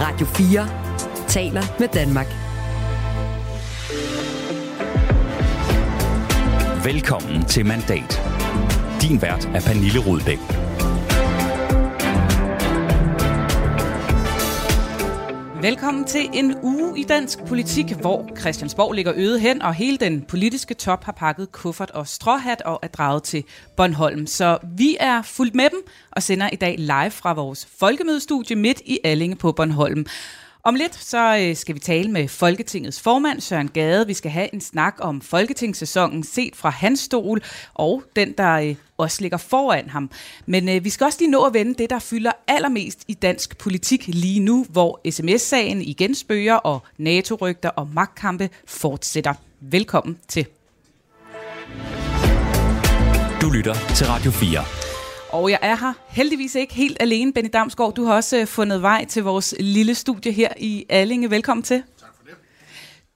Radio 4 taler med Danmark. Velkommen til Mandat. Din vært er Pernille Rudbæk. Velkommen til en uge i dansk politik, hvor Christiansborg ligger øde hen, og hele den politiske top har pakket kuffert og stråhat og er draget til Bornholm. Så vi er fuldt med dem og sender i dag live fra vores folkemødestudie midt i Allinge på Bornholm. Om lidt så øh, skal vi tale med Folketingets formand Søren Gade. Vi skal have en snak om Folketingssæsonen set fra hans stol, og den, der øh, også ligger foran ham. Men øh, vi skal også lige nå at vende det, der fylder allermest i dansk politik lige nu, hvor sms-sagen igen spøger, og NATO-rygter og magtkampe fortsætter. Velkommen til. Du lytter til Radio 4. Og jeg er her heldigvis ikke helt alene. Benny Damsgaard, du har også øh, fundet vej til vores lille studie her i Allinge. Velkommen til. Tak for det.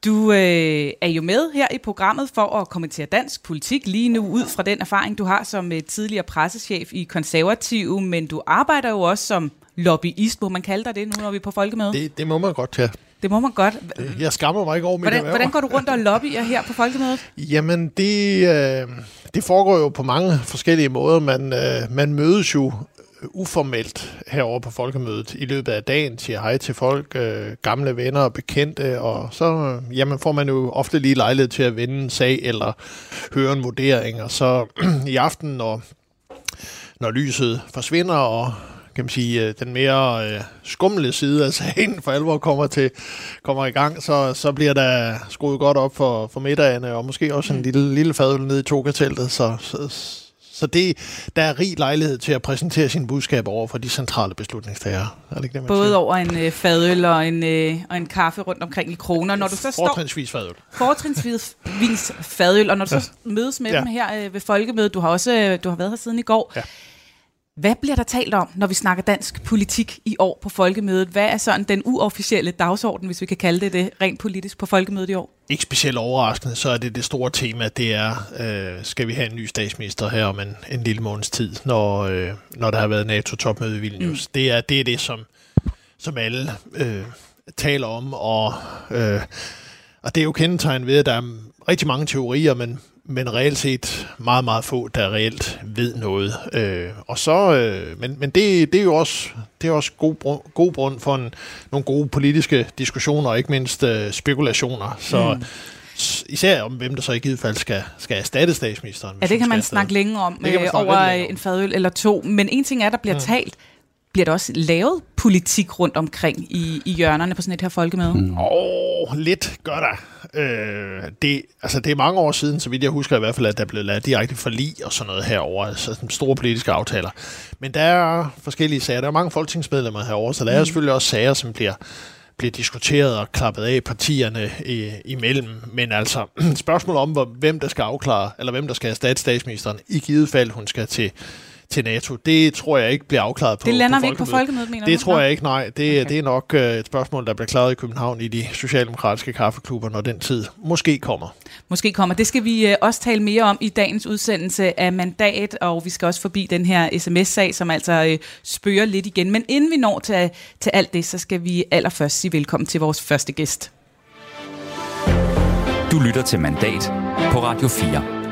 Du øh, er jo med her i programmet for at kommentere dansk politik lige nu ud fra den erfaring, du har som øh, tidligere pressechef i Konservative, men du arbejder jo også som lobbyist, må man kalde dig det nu, når vi er på folkemødet? Det, det må man godt, ja. Det må man godt. Jeg skammer mig ikke over mit hvordan, hvordan går du rundt og lobbyer her på folkemødet? Jamen, det, øh, det foregår jo på mange forskellige måder. Man, øh, man mødes jo uformelt herover på folkemødet i løbet af dagen, siger hej til folk, øh, gamle venner og bekendte, og så øh, jamen, får man jo ofte lige lejlighed til at vende en sag eller høre en vurdering, og så i aften, når, når lyset forsvinder, og kan man sige, øh, den mere øh, skumle side af sagen for alvor kommer, til, kommer i gang, så, så bliver der skruet godt op for, for middagene, og måske også en mm. lille, lille fadøl ned i togerteltet, så, så, så det, der er rig lejlighed til at præsentere sin budskab over for de centrale beslutningstagere. Er det ikke det, Både siger? over en øh, fadøl og en, øh, og en kaffe rundt omkring i kroner. Når du så Fortrinsvis fadøl. Fortrinsvis fadøl, og når du ja. så mødes med ja. dem her øh, ved folkemødet, du har også øh, du har været her siden i går, ja hvad bliver der talt om, når vi snakker dansk politik i år på folkemødet? Hvad er sådan den uofficielle dagsorden, hvis vi kan kalde det det, rent politisk på folkemødet i år? Ikke specielt overraskende, så er det det store tema, det er, øh, skal vi have en ny statsminister her om en, en lille måneds tid, når, øh, når der har været NATO-topmøde i Vilnius. Mm. Det, er, det er det, som, som alle øh, taler om, og, øh, og det er jo kendetegn ved, at der er rigtig mange teorier, men men reelt set meget, meget få, der reelt ved noget. Øh, og så, øh, men, men det, det er jo også, det er også god, god grund for en, nogle gode politiske diskussioner, og ikke mindst øh, spekulationer. Så mm. Især om, hvem der så i givet fald skal, skal erstatte statsministeren. Ja, det kan man snakke længe om øh, over en fadøl eller to. Men en ting er, der bliver mm. talt. Bliver der også lavet politik rundt omkring i, i hjørnerne på sådan et her folkemøde? Mm. Oh, lidt gør der. Øh, det, altså, det er mange år siden, så vidt jeg husker i hvert fald, at der blev lavet direkte forlig og sådan noget herover, altså sådan store politiske aftaler. Men der er forskellige sager. Der er mange folketingsmedlemmer herover, så der er mm. selvfølgelig også sager, som bliver bliver diskuteret og klappet af partierne i, imellem. Men altså, spørgsmål om, hvor, hvem der skal afklare, eller hvem der skal erstatte statsministeren, i givet fald hun skal til til NATO. Det tror jeg ikke bliver afklaret på Det lander på vi ikke på folkemødet, mener Det du? tror jeg ikke, nej. Det, okay. det er nok uh, et spørgsmål, der bliver klaret i København i de socialdemokratiske kaffeklubber, når den tid måske kommer. Måske kommer. Det skal vi uh, også tale mere om i dagens udsendelse af Mandat, og vi skal også forbi den her sms-sag, som altså uh, spørger lidt igen. Men inden vi når til, til alt det, så skal vi allerførst sige velkommen til vores første gæst. Du lytter til Mandat på Radio 4.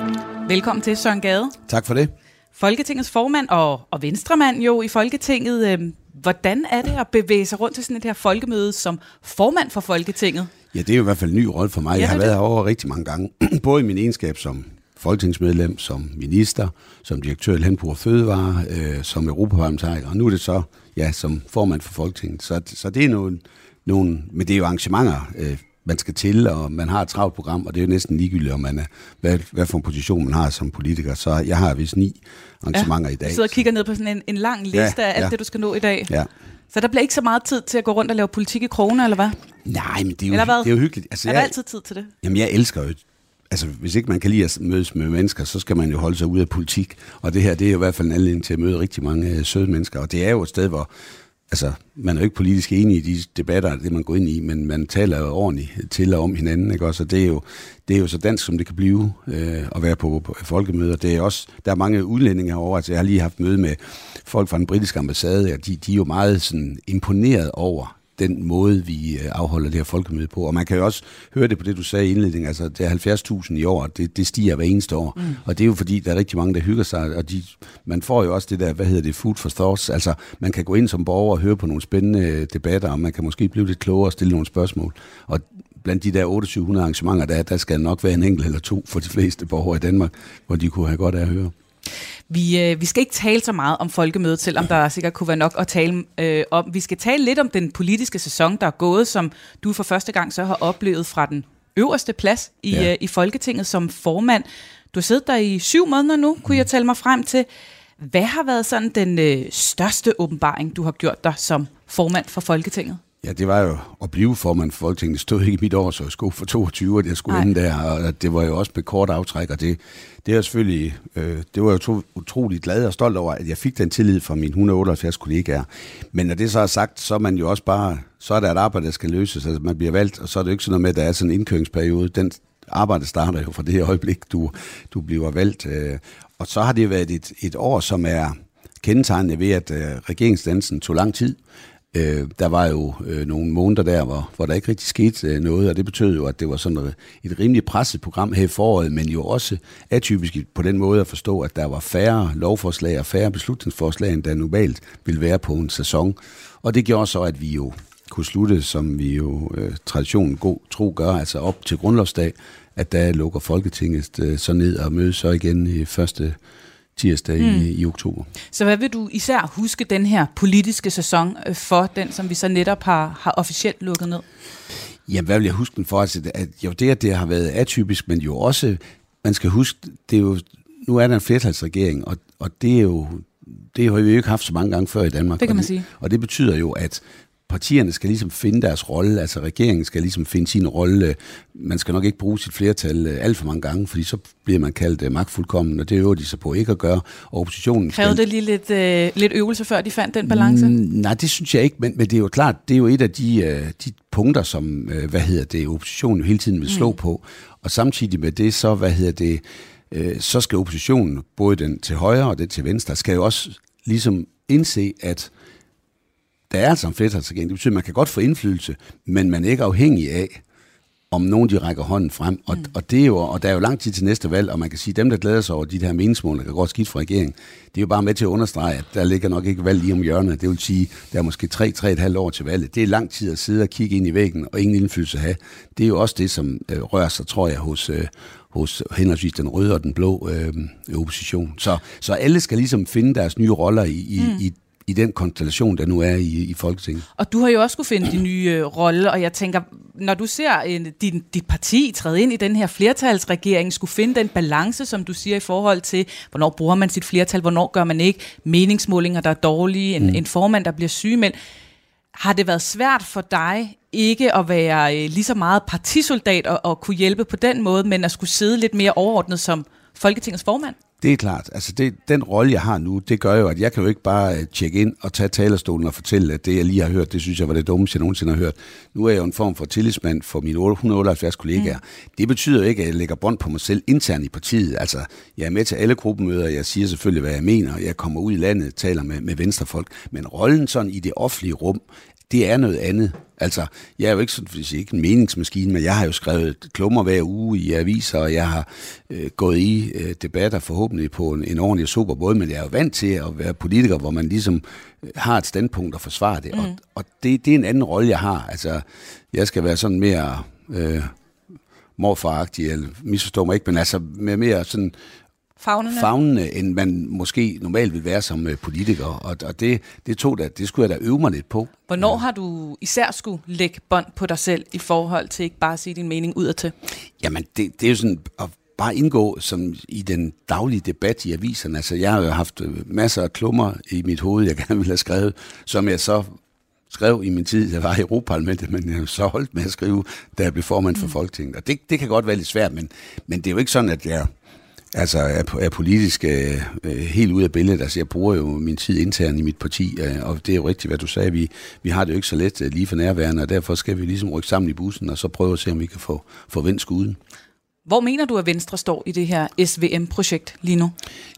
Velkommen til Søren Gade. Tak for det. Folketingets formand og, og venstremand jo i Folketinget. Øh, hvordan er det at bevæge sig rundt til sådan et her folkemøde som formand for Folketinget? Ja, det er jo i hvert fald en ny rolle for mig. Ja, jeg har været herovre rigtig mange gange, både i min egenskab som folketingsmedlem, som minister, som direktør i Landbrug og Fødevare, øh, som europaparlamentariker, og nu er det så ja, som formand for Folketinget. Så, så det er nogle, nogle, men det er jo arrangementer, øh, man skal til, og man har et travlt program, og det er jo næsten ligegyldigt, om man er, hvad, hvad for en position man har som politiker. Så jeg har vist ni arrangementer ja, i dag. Du sidder og kigger ned på sådan en, en lang liste ja, af alt ja. det, du skal nå i dag. Ja. Så der bliver ikke så meget tid til at gå rundt og lave politik i kroner, eller hvad? Nej, men det er jo, det er jo hyggeligt. Altså, er der jeg, altid tid til det? Jamen, jeg elsker jo altså, hvis ikke man kan lide at mødes med mennesker, så skal man jo holde sig ud af politik. Og det her, det er jo i hvert fald en anledning til at møde rigtig mange øh, søde mennesker. Og det er jo et sted, hvor altså, man er jo ikke politisk enig i de debatter, det man går ind i, men man taler jo ordentligt til og om hinanden, ikke også? Og det er jo, det er jo så dansk, som det kan blive øh, at være på, på folkemøder. Det er også, der er mange udlændinge herovre, altså jeg har lige haft møde med folk fra den britiske ambassade, og de, de er jo meget sådan imponeret over den måde, vi øh, afholder det her folkemøde på. Og man kan jo også høre det på det, du sagde i indledningen, altså det er 70.000 i år, det, det stiger hver eneste år. Mm. Og det er jo fordi, der er rigtig mange, der hygger sig, og de, man får jo også det der, hvad hedder det, food for thoughts, altså man kan gå ind som borger og høre på nogle spændende debatter, og man kan måske blive lidt klogere og stille nogle spørgsmål. Og blandt de der 2800 arrangementer, der, der skal nok være en enkelt eller to for de fleste borgere i Danmark, hvor de kunne have godt af at høre. Vi, øh, vi skal ikke tale så meget om folkemødet, selvom der sikkert kunne være nok at tale øh, om. Vi skal tale lidt om den politiske sæson, der er gået, som du for første gang så har oplevet fra den øverste plads i, ja. øh, i Folketinget som formand. Du har siddet der i syv måneder nu, kunne jeg tale mig frem til. Hvad har været sådan den øh, største åbenbaring, du har gjort dig som formand for Folketinget? Ja, det var jo at blive formand for Folketinget. Det stod ikke i mit år, så jeg skulle for 22, at jeg skulle Nej. ende der, og det var jo også med kort aftræk, og det, det er selvfølgelig, øh, det var jeg jo utrolig glad og stolt over, at jeg fik den tillid fra mine 178 kollegaer. Men når det så er sagt, så er man jo også bare, så er der et arbejde, der skal løses, altså man bliver valgt, og så er det jo ikke sådan noget med, at der er sådan en indkøringsperiode. Den arbejde starter jo fra det her øjeblik, du, du bliver valgt. Øh, og så har det været et, et år, som er kendetegnet ved, at øh, regeringsdansen tog lang tid. Øh, der var jo øh, nogle måneder der, hvor, hvor der ikke rigtig skete øh, noget, og det betød jo, at det var sådan et, et rimelig presset program her i foråret, men jo også atypisk på den måde at forstå, at der var færre lovforslag og færre beslutningsforslag, end der normalt ville være på en sæson. Og det gjorde så, at vi jo kunne slutte, som vi jo øh, traditionen god tro gør, altså op til grundlovsdag, at der lukker Folketinget øh, så ned og mødes så igen i første tirsdag mm. i, i oktober. Så hvad vil du især huske den her politiske sæson øh, for, den som vi så netop har, har officielt lukket ned? Jamen, hvad vil jeg huske den for? Altså, at jo det, at det har været atypisk, men jo også, man skal huske, det er jo, nu er der en flertalsregering, og, og det er jo, det har vi jo ikke haft så mange gange før i Danmark. Det kan man sige. Og det, og det betyder jo, at partierne skal ligesom finde deres rolle, altså regeringen skal ligesom finde sin rolle. Man skal nok ikke bruge sit flertal øh, alt for mange gange, fordi så bliver man kaldt uh, magtfuldkommen, og det øver de sig på ikke at gøre. Og oppositionen Krævede skal... det lige lidt, øh, lidt øvelse, før de fandt den balance? Mm, nej, det synes jeg ikke, men, men det er jo klart, det er jo et af de, uh, de punkter, som, uh, hvad hedder det, oppositionen jo hele tiden vil slå mm. på. Og samtidig med det, så, hvad hedder det, uh, så skal oppositionen, både den til højre og den til venstre, skal jo også ligesom indse, at der er altså en flertalsregering. Det betyder, at man kan godt få indflydelse, men man er ikke afhængig af, om nogen de rækker hånden frem. Og, mm. og, det er jo, og der er jo lang tid til næste valg, og man kan sige, at dem, der glæder sig over de her meningsmål, der kan godt skidt fra regeringen, det er jo bare med til at understrege, at der ligger nok ikke valg lige om hjørnet. Det vil sige, der er måske 3-3,5 år til valget. Det er lang tid at sidde og kigge ind i væggen og ingen indflydelse have. Det er jo også det, som øh, rører sig, tror jeg, hos, øh, hos henholdsvis den røde og den blå øh, opposition. Så, så alle skal ligesom finde deres nye roller i, i, mm. i i den konstellation, der nu er i, i Folketinget. Og du har jo også skulle finde de nye øh, rolle, og jeg tænker, når du ser en, din, dit parti træde ind i den her flertalsregering, skulle finde den balance, som du siger, i forhold til, hvornår bruger man sit flertal, hvornår gør man ikke, meningsmålinger, der er dårlige, en, mm. en formand, der bliver syg, men har det været svært for dig ikke at være øh, lige så meget partisoldat og, og kunne hjælpe på den måde, men at skulle sidde lidt mere overordnet som Folketingets formand? Det er klart. Altså det, den rolle, jeg har nu, det gør jo, at jeg kan jo ikke bare øh, tjekke ind og tage talerstolen og fortælle, at det, jeg lige har hørt, det synes jeg var det dummeste, jeg nogensinde har hørt. Nu er jeg jo en form for tillidsmand for mine 178 kollegaer. Mm. Det betyder jo ikke, at jeg lægger bånd på mig selv internt i partiet. Altså, jeg er med til alle gruppemøder, jeg siger selvfølgelig, hvad jeg mener. Jeg kommer ud i landet, taler med, med venstrefolk. Men rollen sådan i det offentlige rum det er noget andet. Altså, jeg er jo ikke, sådan, hvis ikke en meningsmaskine, men jeg har jo skrevet klummer hver uge i aviser, og jeg har øh, gået i øh, debatter forhåbentlig på en, en ordentlig og super måde, men jeg er jo vant til at være politiker, hvor man ligesom øh, har et standpunkt og forsvarer det. Mm. Og, og det, det er en anden rolle, jeg har. Altså, jeg skal være sådan mere... Øh, morfaragtig, eller misforstå mig ikke, men altså med mere sådan fagnende. fagnende, end man måske normalt vil være som øh, politiker. Og, og det, det, tog da, det skulle jeg da øve mig lidt på. Hvornår ja. har du især skulle lægge bånd på dig selv i forhold til ikke bare at sige din mening udadtil? Jamen, det, det er jo sådan at bare indgå som i den daglige debat i aviserne. Altså, jeg har jo haft øh, masser af klummer i mit hoved, jeg gerne ville have skrevet, som jeg så skrev i min tid, jeg var i Europaparlamentet, men jeg så holdt med at skrive, da jeg blev formand for mm. Folketinget. Og det, det kan godt være lidt svært, men, men det er jo ikke sådan, at jeg altså er, er politisk øh, øh, helt ude af billedet. Altså jeg bruger jo min tid internt i mit parti, øh, og det er jo rigtigt, hvad du sagde. Vi, vi har det jo ikke så let øh, lige for nærværende, og derfor skal vi ligesom rykke sammen i bussen, og så prøve at se, om vi kan få, få vendt skuden. Hvor mener du, at Venstre står i det her SVM-projekt lige nu?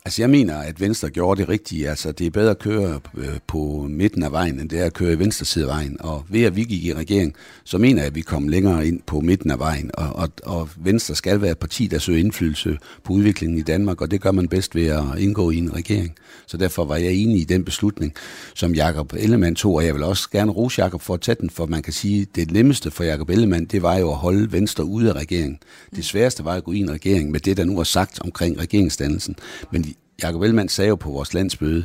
Altså jeg mener, at Venstre gjorde det rigtige. Altså det er bedre at køre øh, på midten af vejen, end det er at køre i venstre side af vejen. Og ved at vi gik i regering, så mener jeg, at vi kom længere ind på midten af vejen. Og, og, og Venstre skal være et parti, der søger indflydelse på udviklingen i Danmark, og det gør man bedst ved at indgå i en regering. Så derfor var jeg enig i den beslutning, som Jakob Ellemann tog, og jeg vil også gerne rose Jakob for at tage den, for man kan sige, at det nemmeste for Jakob Ellemann, det var jo at holde Venstre ude af regeringen. Det sværeste var at gå i en regering med det, der nu var sagt omkring regeringsdannelsen. Men Jakob Ellemann sagde jo på vores landsmøde,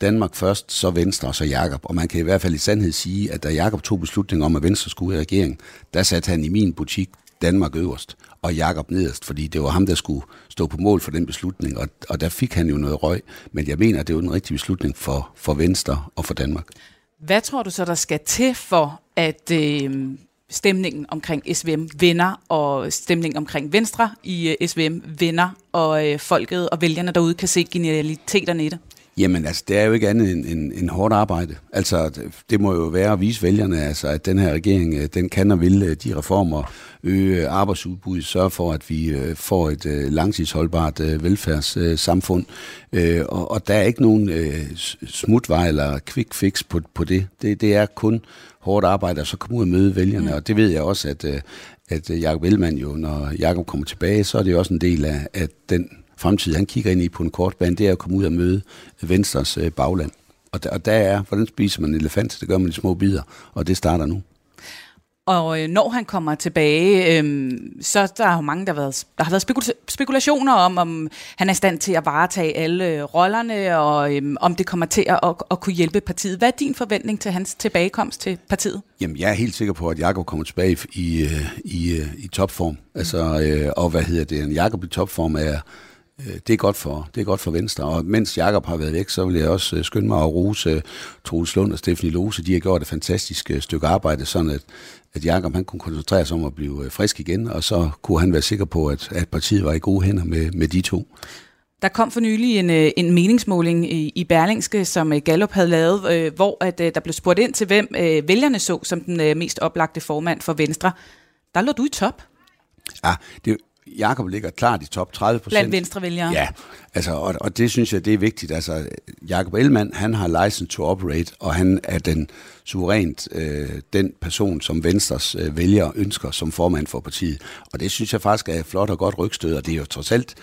Danmark først, så Venstre og så Jakob. Og man kan i hvert fald i sandhed sige, at da Jakob tog beslutningen om, at Venstre skulle ud i regeringen, der satte han i min butik Danmark øverst og Jakob nederst, fordi det var ham, der skulle stå på mål for den beslutning, og, og der fik han jo noget røg. Men jeg mener, at det var den rigtige beslutning for, for Venstre og for Danmark. Hvad tror du så, der skal til for, at øh, stemningen omkring SVM vinder, og stemningen omkring Venstre i øh, SVM vinder, og øh, folket og vælgerne derude kan se genialiteterne i det? Jamen altså, det er jo ikke andet end, end, end hårdt arbejde. Altså, det må jo være at vise vælgerne, altså, at den her regering, øh, den kan og vil øh, de reformer, øge arbejdsudbuddet, sørge for, at vi får et langtidsholdbart velfærdssamfund. Og, og der er ikke nogen smutvej eller quick fix på, på det. det. Det er kun hårdt arbejde, og så komme ud og møde vælgerne. Mm. Og det ved jeg også, at, øh, at øh, Jacob Ellemann jo, når Jacob kommer tilbage, så er det jo også en del af, at den fremtid, han kigger ind i på en kort bane, det er at komme ud og møde Venstres øh, bagland. Og der, og der er, hvordan spiser man en elefant? Det gør man i små bidder, og det starter nu. Og øh, når han kommer tilbage, øh, så der er jo mange, der har været, der har været spekula- spekulationer om, om han er i stand til at varetage alle øh, rollerne, og øh, om det kommer til at, at, at kunne hjælpe partiet. Hvad er din forventning til hans tilbagekomst til partiet? Jamen, jeg er helt sikker på, at Jakob kommer tilbage i, øh, i, i, i topform. Altså, øh, og hvad hedder det? En Jakob i topform er øh, det er godt for, det er godt for Venstre. Og mens Jakob har været væk, så vil jeg også skynde mig at rose Troels Lund og Stefanie Lose. De har gjort et fantastisk stykke arbejde, sådan at, at Jakob han kunne koncentrere sig om at blive frisk igen, og så kunne han være sikker på, at, at partiet var i gode hænder med, med de to. Der kom for nylig en, en meningsmåling i, i Berlingske, som Gallup havde lavet, øh, hvor at, der blev spurgt ind til, hvem øh, vælgerne så som den øh, mest oplagte formand for Venstre. Der lå du i top. Ja, det, Jakob ligger klart i top 30 procent. Blandt venstrevælgere. Ja, altså, og, og det synes jeg, det er vigtigt. Altså, Jakob Ellemann, han har license to operate, og han er den suverænt øh, den person, som Venstres øh, vælgere ønsker som formand for partiet. Og det synes jeg faktisk er flot og godt rygstød, og det er jo trods alt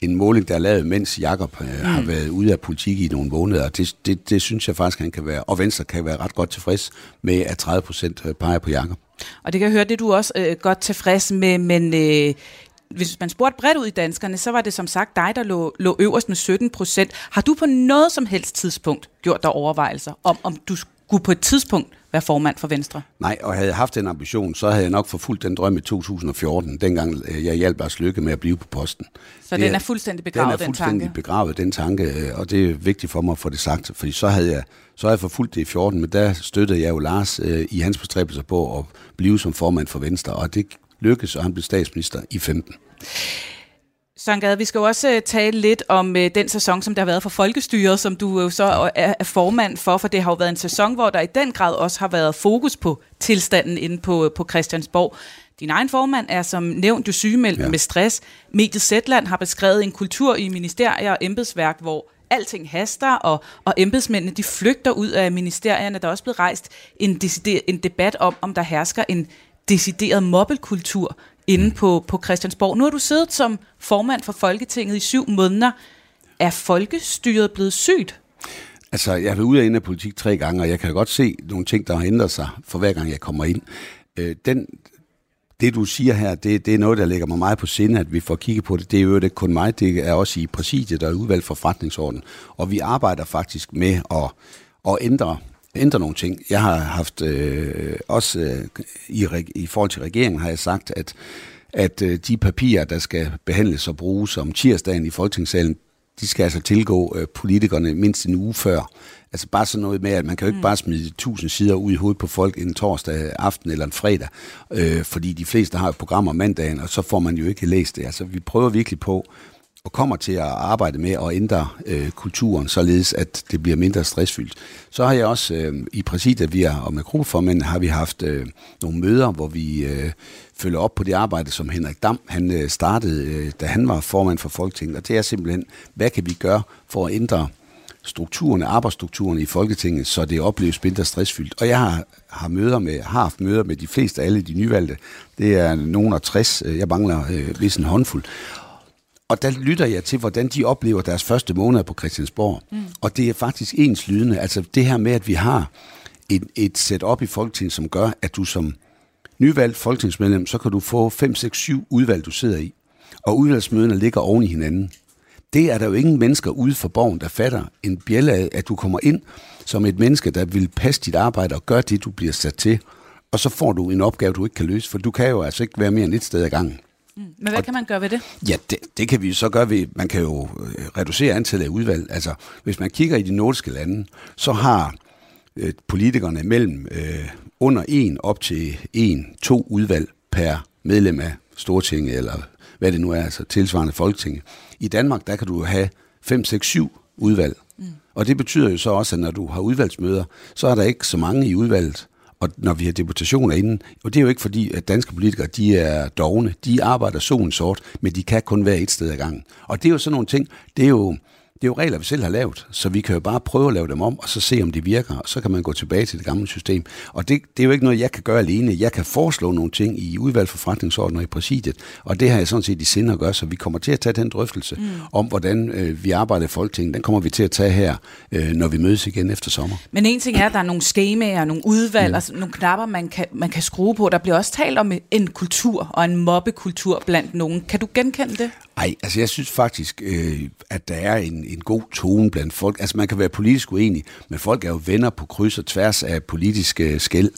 en måling, der er lavet, mens Jakob øh, mm. har været ude af politik i nogle måneder. Det, det, det synes jeg faktisk, han kan være, og Venstre kan være ret godt tilfreds med, at 30 procent øh, peger på Jakob. Og det kan jeg høre, det er du også øh, godt tilfreds med, men øh, hvis man spurgte bredt ud i danskerne, så var det som sagt dig, der lå, lå øverst med 17 procent. Har du på noget som helst tidspunkt gjort dig overvejelser om, om du skulle på et tidspunkt være formand for Venstre? Nej, og havde jeg haft den ambition, så havde jeg nok forfulgt den drøm i 2014, dengang øh, jeg hjalp Lars Lykke med at blive på posten. Så det den er fuldstændig begravet, den, er fuldstændig den tanke? begravet, den tanke, øh, og det er vigtigt for mig at få det sagt, fordi så havde jeg, så havde jeg forfulgt det i 14, men der støttede jeg jo Lars øh, i hans bestræbelser på at blive som formand for Venstre, og det lykkedes, og han blev statsminister i 15. Søren Gade, vi skal jo også uh, tale lidt om uh, den sæson, som der har været for Folkestyret, som du jo så er, er formand for, for det har jo været en sæson, hvor der i den grad også har været fokus på tilstanden inde på, på Christiansborg. Din egen formand er som nævnt jo sygemeldt ja. med stress. Mediet Zetland har beskrevet en kultur i ministerier og embedsværk, hvor alting haster, og, og embedsmændene de flygter ud af ministerierne. Der er også blevet rejst en, en debat om, om der hersker en decideret mobbelkultur inde på, på Christiansborg. Nu har du siddet som formand for Folketinget i syv måneder. Er folkestyret blevet sygt? Altså, jeg har været ude af af politik tre gange, og jeg kan godt se nogle ting, der har ændret sig for hver gang, jeg kommer ind. Øh, den, det, du siger her, det, det er noget, der ligger mig meget på sinde, at vi får kigget på det. Det er jo ikke kun mig, det er også i præsidiet, der er udvalgt for forretningsordenen. Og vi arbejder faktisk med at, at ændre ændre nogle ting. Jeg har haft øh, også øh, i, i forhold til regeringen har jeg sagt, at, at øh, de papirer, der skal behandles og bruges om tirsdagen i Folketingssalen, de skal altså tilgå øh, politikerne mindst en uge før. Altså bare sådan noget med, at man kan jo ikke mm. bare smide tusind sider ud i hovedet på folk en torsdag aften eller en fredag, øh, fordi de fleste har et program om mandagen, og så får man jo ikke læst det. Altså vi prøver virkelig på og kommer til at arbejde med at ændre øh, kulturen, således at det bliver mindre stressfyldt. Så har jeg også øh, i præsidiet, vi er, og med gruppeformænd, har vi haft øh, nogle møder, hvor vi øh, følger op på det arbejde, som Henrik Dam han øh, startede, øh, da han var formand for Folketinget. Og det er simpelthen, hvad kan vi gøre for at ændre strukturerne, arbejdsstrukturerne i Folketinget, så det opleves mindre stressfyldt. Og jeg har, har, møder med, har haft møder med de fleste af alle de nyvalgte. Det er nogen af 60. Jeg mangler øh, vist en håndfuld. Og der lytter jeg til, hvordan de oplever deres første måneder på Christiansborg. Mm. Og det er faktisk ens lydende. Altså det her med, at vi har et, et setup i Folketinget, som gør, at du som nyvalgt folketingsmedlem, så kan du få 5, 6, 7 udvalg, du sidder i. Og udvalgsmøderne ligger oven i hinanden. Det er der jo ingen mennesker ude for borgen, der fatter en bjælle af, at du kommer ind som et menneske, der vil passe dit arbejde og gøre det, du bliver sat til. Og så får du en opgave, du ikke kan løse, for du kan jo altså ikke være mere end et sted ad gangen. Men hvad og, kan man gøre ved det? Ja, det, det kan vi så gøre ved, man kan jo øh, reducere antallet af udvalg. Altså, hvis man kigger i de nordiske lande, så har øh, politikerne mellem øh, under en op til en, to udvalg per medlem af Stortinget, eller hvad det nu er, altså tilsvarende Folketinget. I Danmark, der kan du have 5, 6, 7 udvalg. Mm. Og det betyder jo så også, at når du har udvalgsmøder, så er der ikke så mange i udvalget, og når vi har deputationer inden, og det er jo ikke fordi, at danske politikere, de er dogne, de arbejder solen sort, men de kan kun være et sted ad gangen. Og det er jo sådan nogle ting, det er jo, det er jo regler, vi selv har lavet, så vi kan jo bare prøve at lave dem om, og så se, om de virker, og så kan man gå tilbage til det gamle system. Og det, det er jo ikke noget, jeg kan gøre alene. Jeg kan foreslå nogle ting i udvalg for forretningsordner i præsidiet, og det har jeg sådan set i sinde at gøre, så vi kommer til at tage den drøftelse mm. om, hvordan øh, vi arbejder i Folketinget. Den kommer vi til at tage her, øh, når vi mødes igen efter sommer. Men en ting er, at der er nogle skemaer, nogle udvalg, mm. altså nogle knapper, man kan, man kan skrue på. Der bliver også talt om en kultur og en mobbekultur blandt nogen. Kan du genkende det? Nej, altså jeg synes faktisk, øh, at der er en, en god tone blandt folk. Altså man kan være politisk uenig, men folk er jo venner på kryds og tværs af politiske øh, skæld.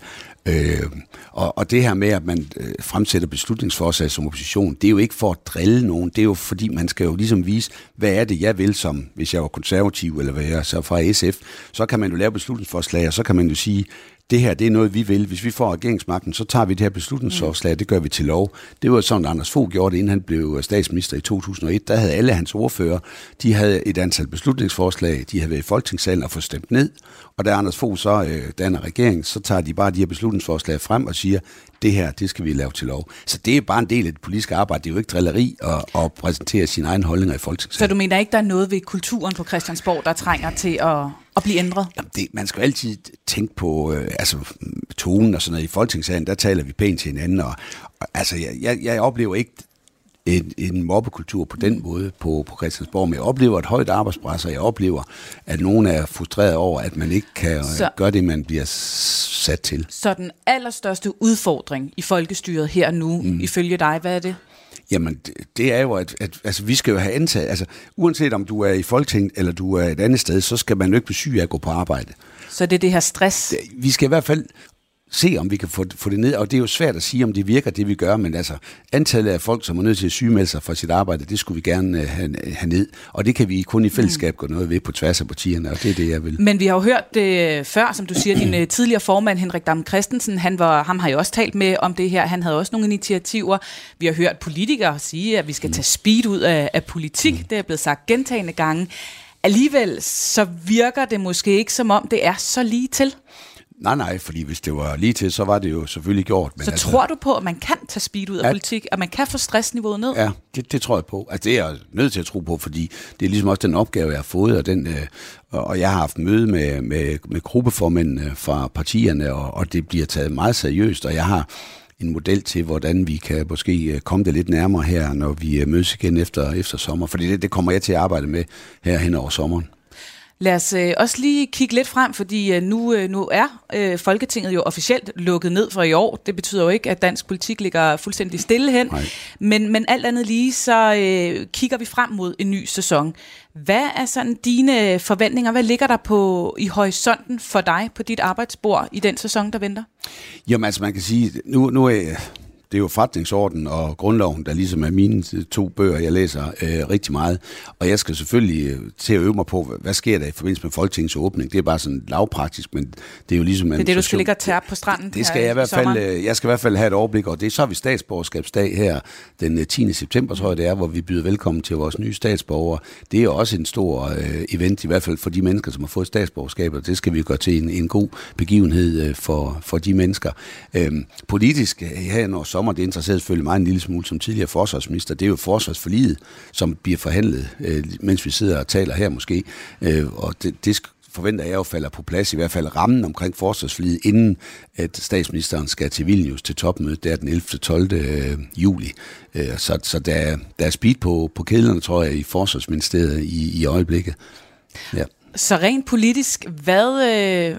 Øh, og, og det her med, at man øh, fremsætter beslutningsforslag som opposition, det er jo ikke for at drille nogen, det er jo fordi, man skal jo ligesom vise, hvad er det, jeg vil som, hvis jeg var konservativ, eller hvad jeg er så fra SF, så kan man jo lave beslutningsforslag, og så kan man jo sige, det her det er noget, vi vil. Hvis vi får regeringsmagten, så tager vi det her beslutningsforslag, det gør vi til lov. Det var sådan, Anders Fogh gjorde det, inden han blev øh, statsminister i 2001. Der havde alle hans ordfører, de havde et antal beslutningsforslag, de havde været i folketingssalen og fået stemt ned. Og da Anders Fogh så øh, danner regering, så tager de bare de her beslutningsforslag frem og siger, det her, det skal vi lave til lov. Så det er bare en del af det politiske arbejde. Det er jo ikke drilleri at, at præsentere sine egne holdninger i folketingssalen. Så du mener ikke, der er noget ved kulturen på Christiansborg, der trænger til at at blive ændret? Jamen det, man skal jo altid tænke på øh, altså, tonen og sådan noget. I Folketingssalen, der taler vi pænt til hinanden, og, og altså, jeg, jeg, jeg oplever ikke en, en mobbekultur på den måde på, på Christiansborg, men jeg oplever et højt arbejdspres, og jeg oplever, at nogen er frustreret over, at man ikke kan så, gøre det, man bliver sat til. Så den allerstørste udfordring i folkestyret her nu, mm. ifølge dig, hvad er det? Jamen, det, det er jo, at, at altså, vi skal jo have antaget, altså uanset om du er i Folketinget, eller du er et andet sted, så skal man jo ikke blive syg af at gå på arbejde. Så det er det her stress? Vi skal i hvert fald se, om vi kan få, få det ned. Og det er jo svært at sige, om det virker, det vi gør, men altså antallet af folk, som er nødt til at sygemelde sig fra sit arbejde, det skulle vi gerne uh, have, have ned. Og det kan vi kun i fællesskab gå noget ved på tværs af partierne, og det er det, jeg vil. Men vi har jo hørt det før, som du siger, din tidligere formand, Henrik Dam Christensen, han var, ham har jo også talt med om det her. Han havde også nogle initiativer. Vi har hørt politikere sige, at vi skal tage speed ud af, af politik. Mm. Det er blevet sagt gentagende gange. Alligevel så virker det måske ikke, som om det er så lige til. Nej, nej, fordi hvis det var lige til, så var det jo selvfølgelig gjort. Men så altså, tror du på, at man kan tage speed ud af at, politik, at man kan få stressniveauet ned? Ja, det, det tror jeg på. Altså, det er jeg nødt til at tro på, fordi det er ligesom også den opgave, jeg har fået, og, den, øh, og jeg har haft møde med, med, med gruppeformændene fra partierne, og, og det bliver taget meget seriøst, og jeg har en model til, hvordan vi kan måske øh, komme det lidt nærmere her, når vi øh, mødes igen efter, efter sommer. Fordi det, det kommer jeg til at arbejde med her hen over sommeren. Lad os øh, også lige kigge lidt frem, fordi øh, nu, øh, nu er øh, Folketinget jo officielt lukket ned for i år. Det betyder jo ikke, at dansk politik ligger fuldstændig stille hen. Men, men alt andet lige, så øh, kigger vi frem mod en ny sæson. Hvad er sådan dine forventninger? Hvad ligger der på i horisonten for dig på dit arbejdsbord i den sæson, der venter? Jamen altså, man kan sige, nu, nu er det er jo forretningsorden og grundloven, der ligesom er mine to bøger, jeg læser øh, rigtig meget. Og jeg skal selvfølgelig øh, til at øve mig på, hvad sker der i forbindelse med Folketingets åbning. Det er bare sådan lavpraktisk, men det er jo ligesom... Det er det, du skal ligge og tærpe på stranden Det skal jeg i hvert fald, øh, jeg skal i hvert fald have et overblik, og det er så vi statsborgerskabsdag her den 10. Øh, september, tror jeg det er, hvor vi byder velkommen til vores nye statsborgere. Det er også en stor øh, event, i hvert fald for de mennesker, som har fået statsborgerskab, og det skal vi gøre til en, en god begivenhed øh, for, for de mennesker. Øh, politisk her når sommer, det interesserer selvfølgelig mig en lille smule som tidligere forsvarsminister. Det er jo forsvarsforliget, som bliver forhandlet, øh, mens vi sidder og taler her måske. Øh, og det, det forventer jeg jo falder på plads, i hvert fald rammen omkring forsvarsforliget, inden at statsministeren skal til Vilnius til topmødet, der den 11. 12. Øh, juli. Øh, så, så der, der er speed på, på kæderne, tror jeg, i forsvarsministeriet i, i øjeblikket. Ja. Så rent politisk, hvad, øh,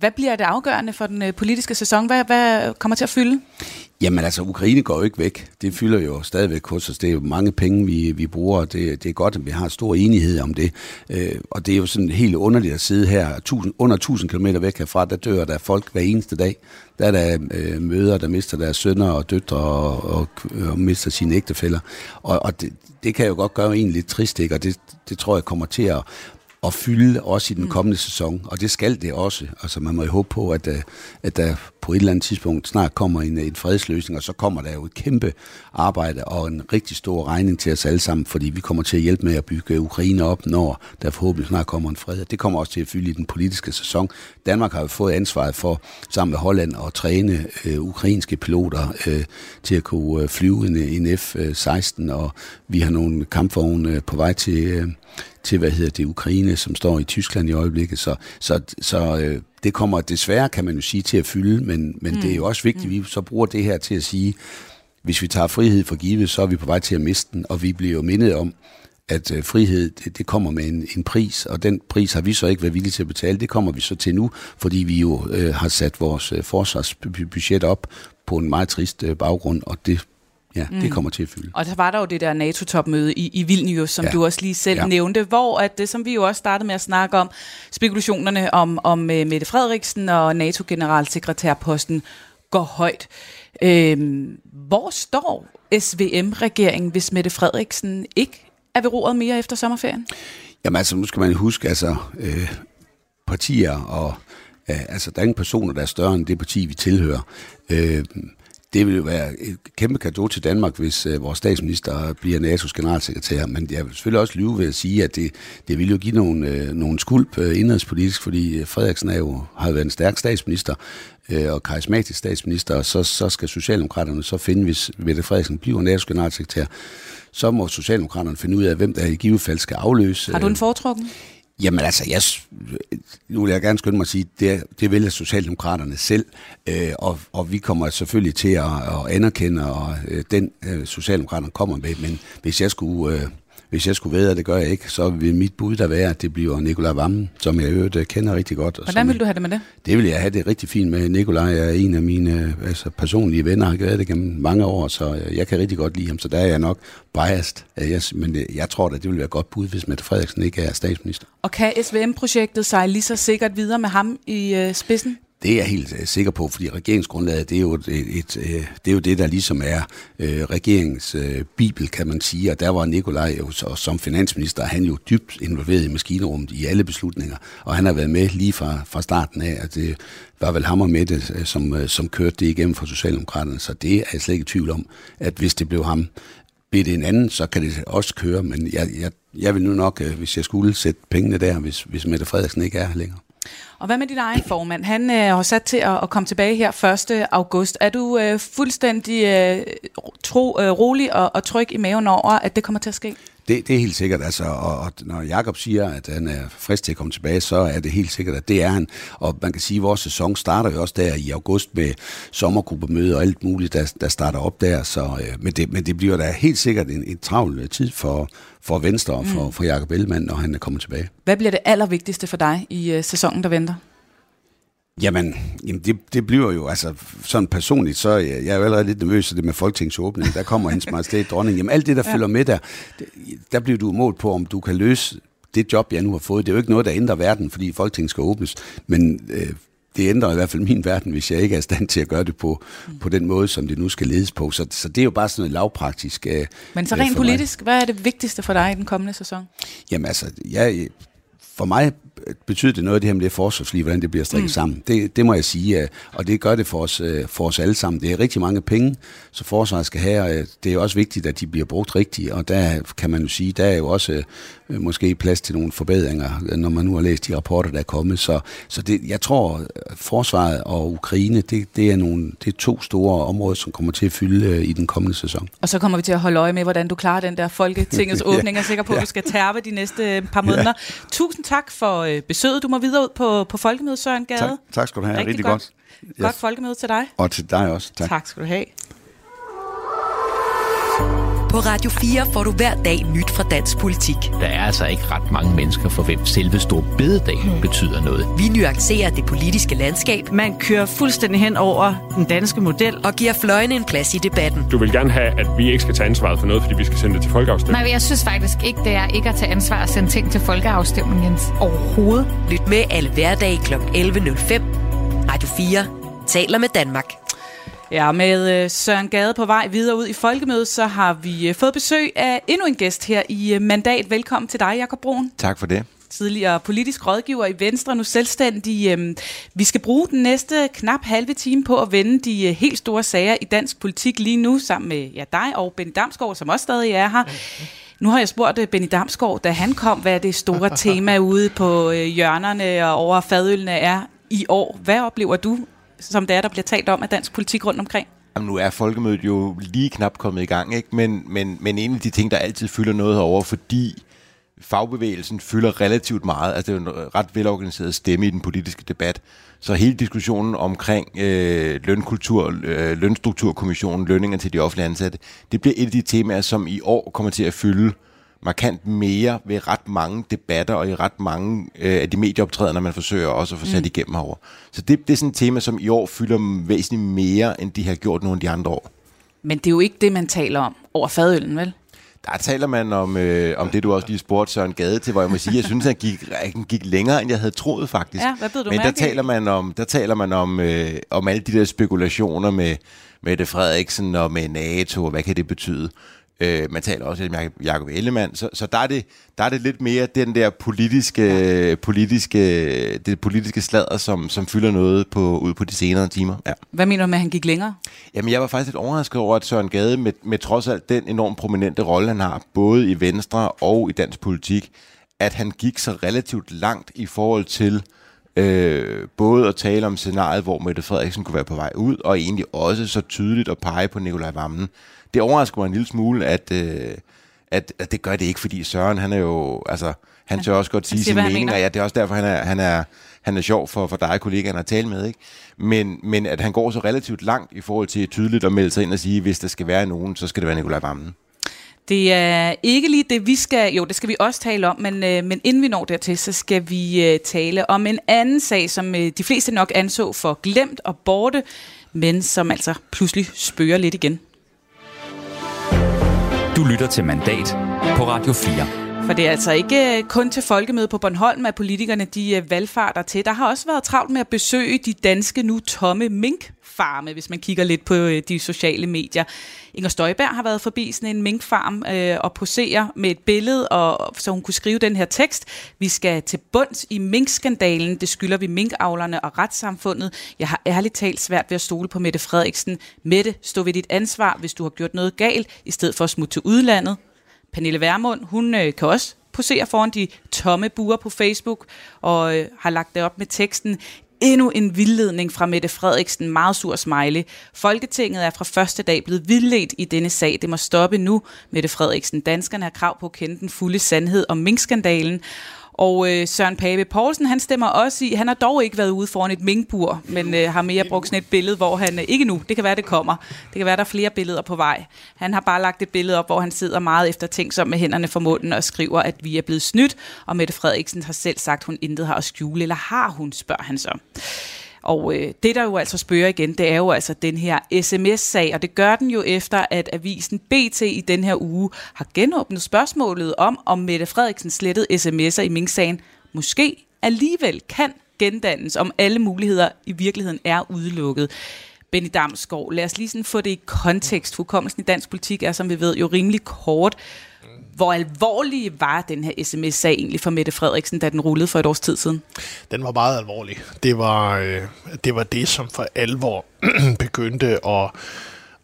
hvad bliver det afgørende for den øh, politiske sæson? Hvad, hvad kommer til at fylde? Jamen altså, Ukraine går jo ikke væk. Det fylder jo stadigvæk hos os. Det er jo mange penge, vi, vi bruger, det, det er godt, at vi har stor enighed om det. Øh, og det er jo sådan helt underligt at sidde her, tusind, under 1000 km væk herfra, der dør der folk hver eneste dag. Der er der øh, møder, der mister deres sønner og døtre og, og, og mister sine ægtefælder. Og, og det, det kan jo godt gøre en lidt trist, ikke? og det, det tror jeg kommer til at, at fylde også i den mm. kommende sæson, og det skal det også. Altså man må jo håbe på, at, øh, at der på et eller andet tidspunkt snart kommer en, en fredsløsning, og så kommer der jo et kæmpe arbejde og en rigtig stor regning til os alle sammen, fordi vi kommer til at hjælpe med at bygge Ukraine op, når der forhåbentlig snart kommer en fred. Det kommer også til at fylde i den politiske sæson. Danmark har jo fået ansvaret for, sammen med Holland, at træne øh, ukrainske piloter øh, til at kunne øh, flyve en, en F-16, og vi har nogle kampvogne øh, på vej til... Øh, til, hvad hedder det, Ukraine, som står i Tyskland i øjeblikket. Så, så, så øh, det kommer desværre, kan man jo sige, til at fylde, men, men mm. det er jo også vigtigt, at vi så bruger det her til at sige, hvis vi tager frihed for givet, så er vi på vej til at miste den, og vi bliver jo mindet om, at øh, frihed, det, det kommer med en, en pris, og den pris har vi så ikke været villige til at betale. Det kommer vi så til nu, fordi vi jo øh, har sat vores øh, forsvarsbudget op på en meget trist øh, baggrund, og det Ja, mm. det kommer til at fylde. Og der var der jo det der NATO-topmøde i, i Vilnius, som ja. du også lige selv ja. nævnte, hvor at det, som vi jo også startede med at snakke om, spekulationerne om, om uh, Mette Frederiksen og NATO-generalsekretærposten går højt. Øhm, hvor står SVM-regeringen, hvis Mette Frederiksen ikke er ved roret mere efter sommerferien? Jamen altså, nu skal man huske, altså øh, partier og øh, altså, der er ingen personer, der er større end det parti, vi tilhører. Øh, det vil jo være et kæmpe gave til Danmark, hvis uh, vores statsminister bliver NATO's generalsekretær. Men jeg vil selvfølgelig også lyve ved at sige, at det, det vil jo give nogle, uh, nogle skulp uh, indrigspolitisk, fordi Frederiksen er jo, har været en stærk statsminister uh, og karismatisk statsminister, og så, så skal Socialdemokraterne så finde, hvis Mette Frederiksen bliver NATO's generalsekretær, så må Socialdemokraterne finde ud af, hvem der i givet fald skal afløse. Har du en foretrukken? Jamen altså, jeg, nu vil jeg gerne skynde mig at sige, det, det vælger Socialdemokraterne selv, øh, og, og vi kommer selvfølgelig til at, at anerkende og, øh, den, øh, Socialdemokraterne kommer med, men hvis jeg skulle... Øh, hvis jeg skulle vide, at det gør jeg ikke, så vil mit bud der være, at det bliver Nikolaj Vammen, som jeg øvrigt øh, kender rigtig godt. Og Hvordan vil du have det med det? Det vil jeg have det rigtig fint med. Nikolaj er en af mine øh, altså, personlige venner, har været det gennem mange år, så øh, jeg kan rigtig godt lide ham, så der er jeg nok biased. Jeg, men jeg tror at det vil være godt bud, hvis Mette Frederiksen ikke er statsminister. Og kan SVM-projektet sig lige så sikkert videre med ham i øh, spidsen? Det er jeg helt uh, sikker på, fordi regeringsgrundlaget, det er jo, et, et, uh, det, er jo det, der ligesom er uh, regeringens uh, bibel, kan man sige. Og der var Nikolaj jo så, som finansminister, han jo dybt involveret i maskinrummet i alle beslutninger. Og han har været med lige fra, fra starten af, at det var vel ham og Mette, som, som kørte det igennem for Socialdemokraterne. Så det er jeg slet ikke i tvivl om, at hvis det blev ham, bliver det en anden, så kan det også køre. Men jeg, jeg, jeg vil nu nok, hvis jeg skulle sætte pengene der, hvis, hvis Mette Frederiksen ikke er her længere. Og hvad med din egen formand? Han øh, har sat til at, at komme tilbage her 1. august. Er du øh, fuldstændig øh, tro, øh, rolig og, og tryg i maven over, at det kommer til at ske? Det, det er helt sikkert, altså, og, og når Jakob siger, at han er frisk til at komme tilbage, så er det helt sikkert, at det er han. Og man kan sige, at vores sæson starter jo også der i august med sommergruppemøde og alt muligt, der, der starter op der. Så, øh, men, det, men det bliver da helt sikkert en, en travl tid for, for Venstre og for, mm. for Jakob Ellemann, når han er kommet tilbage. Hvad bliver det allervigtigste for dig i uh, sæsonen, der venter? Jamen, jamen det, det bliver jo, altså sådan personligt, så jeg, jeg er jo allerede lidt nervøs for det med folketingsåbning. Der kommer hendes majestæt dronning. Jamen alt det, der ja. følger med der, det, der bliver du målt på, om du kan løse det job, jeg nu har fået. Det er jo ikke noget, der ændrer verden, fordi Folketinget skal åbnes. Men øh, det ændrer i hvert fald min verden, hvis jeg ikke er i stand til at gøre det på, mm. på den måde, som det nu skal ledes på. Så, så det er jo bare sådan noget lavpraktisk. Uh, Men så rent politisk, mig. hvad er det vigtigste for dig i den kommende sæson? Jamen altså, jeg, for mig betyder det noget, det her med det forsvarsliv, hvordan det bliver strikket mm. sammen. Det, det må jeg sige, og det gør det for os, øh, for os alle sammen. Det er rigtig mange penge, så forsvaret skal have, og øh, det er også vigtigt, at de bliver brugt rigtigt, og der kan man jo sige, der er jo også øh, måske plads til nogle forbedringer, når man nu har læst de rapporter, der er kommet. Så, så det, jeg tror, forsvaret og Ukraine, det, det, er nogle, det er to store områder, som kommer til at fylde i den kommende sæson. Og så kommer vi til at holde øje med, hvordan du klarer den der Folketingets åbning. Jeg er sikker på, at du skal tærpe de næste par måneder. Ja. Tusind tak for øh, besøget. Du må videre ud på, på Folkemødet, Søren Gade. Tak, tak skal du have. Rigtig, Rigtig godt. Godt, yes. godt folkemøde til dig. Og til dig også. Tak. tak skal du have. På Radio 4 får du hver dag nyt fra dansk politik. Der er altså ikke ret mange mennesker, for hvem selve stor bededag hmm. betyder noget. Vi nuancerer det politiske landskab. Man kører fuldstændig hen over den danske model. Og giver fløjene en plads i debatten. Du vil gerne have, at vi ikke skal tage ansvaret for noget, fordi vi skal sende det til folkeafstemning. Nej, jeg synes faktisk ikke, det er ikke at tage ansvar og sende ting til folkeafstemning, Jens. Overhovedet. Lyt med alle hverdage kl. 11.05. Radio 4 taler med Danmark. Ja, med øh, Søren Gade på vej videre ud i folkemødet, så har vi øh, fået besøg af endnu en gæst her i øh, Mandat. Velkommen til dig, Jakob Brun. Tak for det tidligere politisk rådgiver i Venstre, nu selvstændig. Øhm, vi skal bruge den næste knap halve time på at vende de helt store sager i dansk politik lige nu, sammen med ja, dig og Benny Damsgaard, som også stadig er her. Nu har jeg spurgt Benny Damsgaard, da han kom, hvad det store tema ude på hjørnerne og over fadølene er i år. Hvad oplever du som det er, der bliver talt om af dansk politik rundt omkring? Jamen, nu er folkemødet jo lige knap kommet i gang, ikke? Men, men, men en af de ting, der altid fylder noget herover, fordi fagbevægelsen fylder relativt meget, altså det er jo en ret velorganiseret stemme i den politiske debat, så hele diskussionen omkring øh, lønkultur, øh, lønstrukturkommissionen, lønninger til de offentlige ansatte, det bliver et af de temaer, som i år kommer til at fylde øh, markant mere ved ret mange debatter og i ret mange øh, af de medieoptrædender, man forsøger også at få sat mm. igennem herover. Så det, det er sådan et tema, som i år fylder væsentligt mere, end de har gjort nogle af de andre år. Men det er jo ikke det, man taler om over fadøllen, vel? Der taler man om, øh, om det, du også lige spurgte Søren Gade til, hvor jeg må sige, jeg synes, han gik, han gik længere, end jeg havde troet faktisk. Ja, hvad du Men der taler man om, der taler man om, øh, om alle de der spekulationer med Mette Frederiksen og med NATO, og hvad kan det betyde? Øh, man taler også om Jacob Ellemann, så, så der, er det, der er det lidt mere den der politiske, ja. politiske, det politiske sladder, som, som fylder noget på, ud på de senere timer. Ja. Hvad mener du med, at han gik længere? Jamen, jeg var faktisk lidt overrasket over, at Søren Gade, med, med trods alt den enormt prominente rolle, han har, både i Venstre og i dansk politik, at han gik så relativt langt i forhold til øh, både at tale om scenariet, hvor Mette Frederiksen kunne være på vej ud, og egentlig også så tydeligt at pege på Nikolaj Vammen det overrasker mig en lille smule, at, øh, at, at det gør det ikke, fordi Søren, han er jo, altså, han tør også godt sige sine meninger, ja, det er også derfor, han er, han er, han er sjov for, for dig og kollegaerne at tale med, ikke? Men, men at han går så relativt langt i forhold til tydeligt at melde sig ind og sige, hvis der skal være nogen, så skal det være Nikolaj Vammen. Det er ikke lige det, vi skal... Jo, det skal vi også tale om, men, øh, men inden vi når dertil, så skal vi øh, tale om en anden sag, som øh, de fleste nok anså for glemt og borte, men som altså pludselig spørger lidt igen. Du lytter til Mandat på Radio 4. For det er altså ikke øh, kun til folkemødet på Bornholm, at politikerne de øh, valgfarter til. Der har også været travlt med at besøge de danske nu tomme minkfarme, hvis man kigger lidt på øh, de sociale medier. Inger Støjberg har været forbi sådan en minkfarm øh, og poserer med et billede, og, så hun kunne skrive den her tekst. Vi skal til bunds i minkskandalen. Det skylder vi minkavlerne og retssamfundet. Jeg har ærligt talt svært ved at stole på Mette Frederiksen. Mette, stå ved dit ansvar, hvis du har gjort noget galt, i stedet for at smutte til udlandet. Pernille Vermund, hun øh, kan også posere foran de tomme buer på Facebook og øh, har lagt det op med teksten endnu en vildledning fra Mette Frederiksen, meget sur smiley. Folketinget er fra første dag blevet vildledt i denne sag. Det må stoppe nu, Mette Frederiksen. Danskerne har krav på at kende den fulde sandhed om minkskandalen. Og øh, Søren Pape Poulsen, han stemmer også i, han har dog ikke været ude foran et minkbur, men øh, har mere brugt sådan et billede, hvor han, øh, ikke nu, det kan være, det kommer, det kan være, der er flere billeder på vej. Han har bare lagt et billede op, hvor han sidder meget efter ting som med hænderne for munden og skriver, at vi er blevet snydt, og Mette Frederiksen har selv sagt, hun intet har at skjule, eller har hun, spørger han så. Og øh, det, der jo altså spørger igen, det er jo altså den her sms-sag, og det gør den jo efter, at avisen BT i den her uge har genåbnet spørgsmålet om, om Mette Frederiksen slettede sms'er i Mink-sagen måske alligevel kan gendannes, om alle muligheder i virkeligheden er udelukket. Benny Damsgaard, lad os lige sådan få det i kontekst. Hukommelsen i dansk politik er, som vi ved, jo rimelig kort. Hvor alvorlig var den her sms-sag egentlig for Mette Frederiksen, da den rullede for et års tid siden? Den var meget alvorlig. Det var, øh, det, var det, som for alvor begyndte at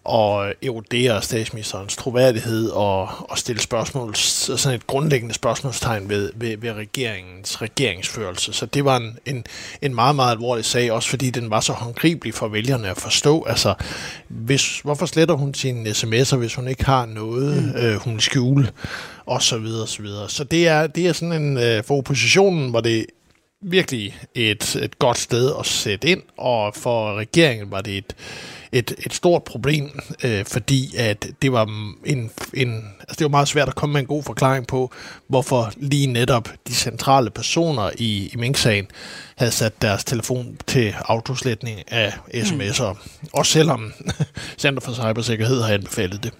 og erodere statsministerens troværdighed og, og stille spørgsmål, sådan et grundlæggende spørgsmålstegn ved, ved, ved regeringens regeringsførelse. Så det var en, en, en meget, meget alvorlig sag, også fordi den var så håndgribelig for vælgerne at forstå. Altså, hvis, hvorfor sletter hun sine sms'er, hvis hun ikke har noget, mm. øh, hun skjule, og så videre, og så videre. Så det er, det er sådan en, øh, for oppositionen var det virkelig et, et godt sted at sætte ind, og for regeringen var det et, et, et stort problem, øh, fordi at det var en, en altså det var meget svært at komme med en god forklaring på, hvorfor lige netop de centrale personer i, i Mink-sagen havde sat deres telefon til autoslætning af sms'er. Mm. Også selvom Center for Cybersikkerhed har anbefalet det.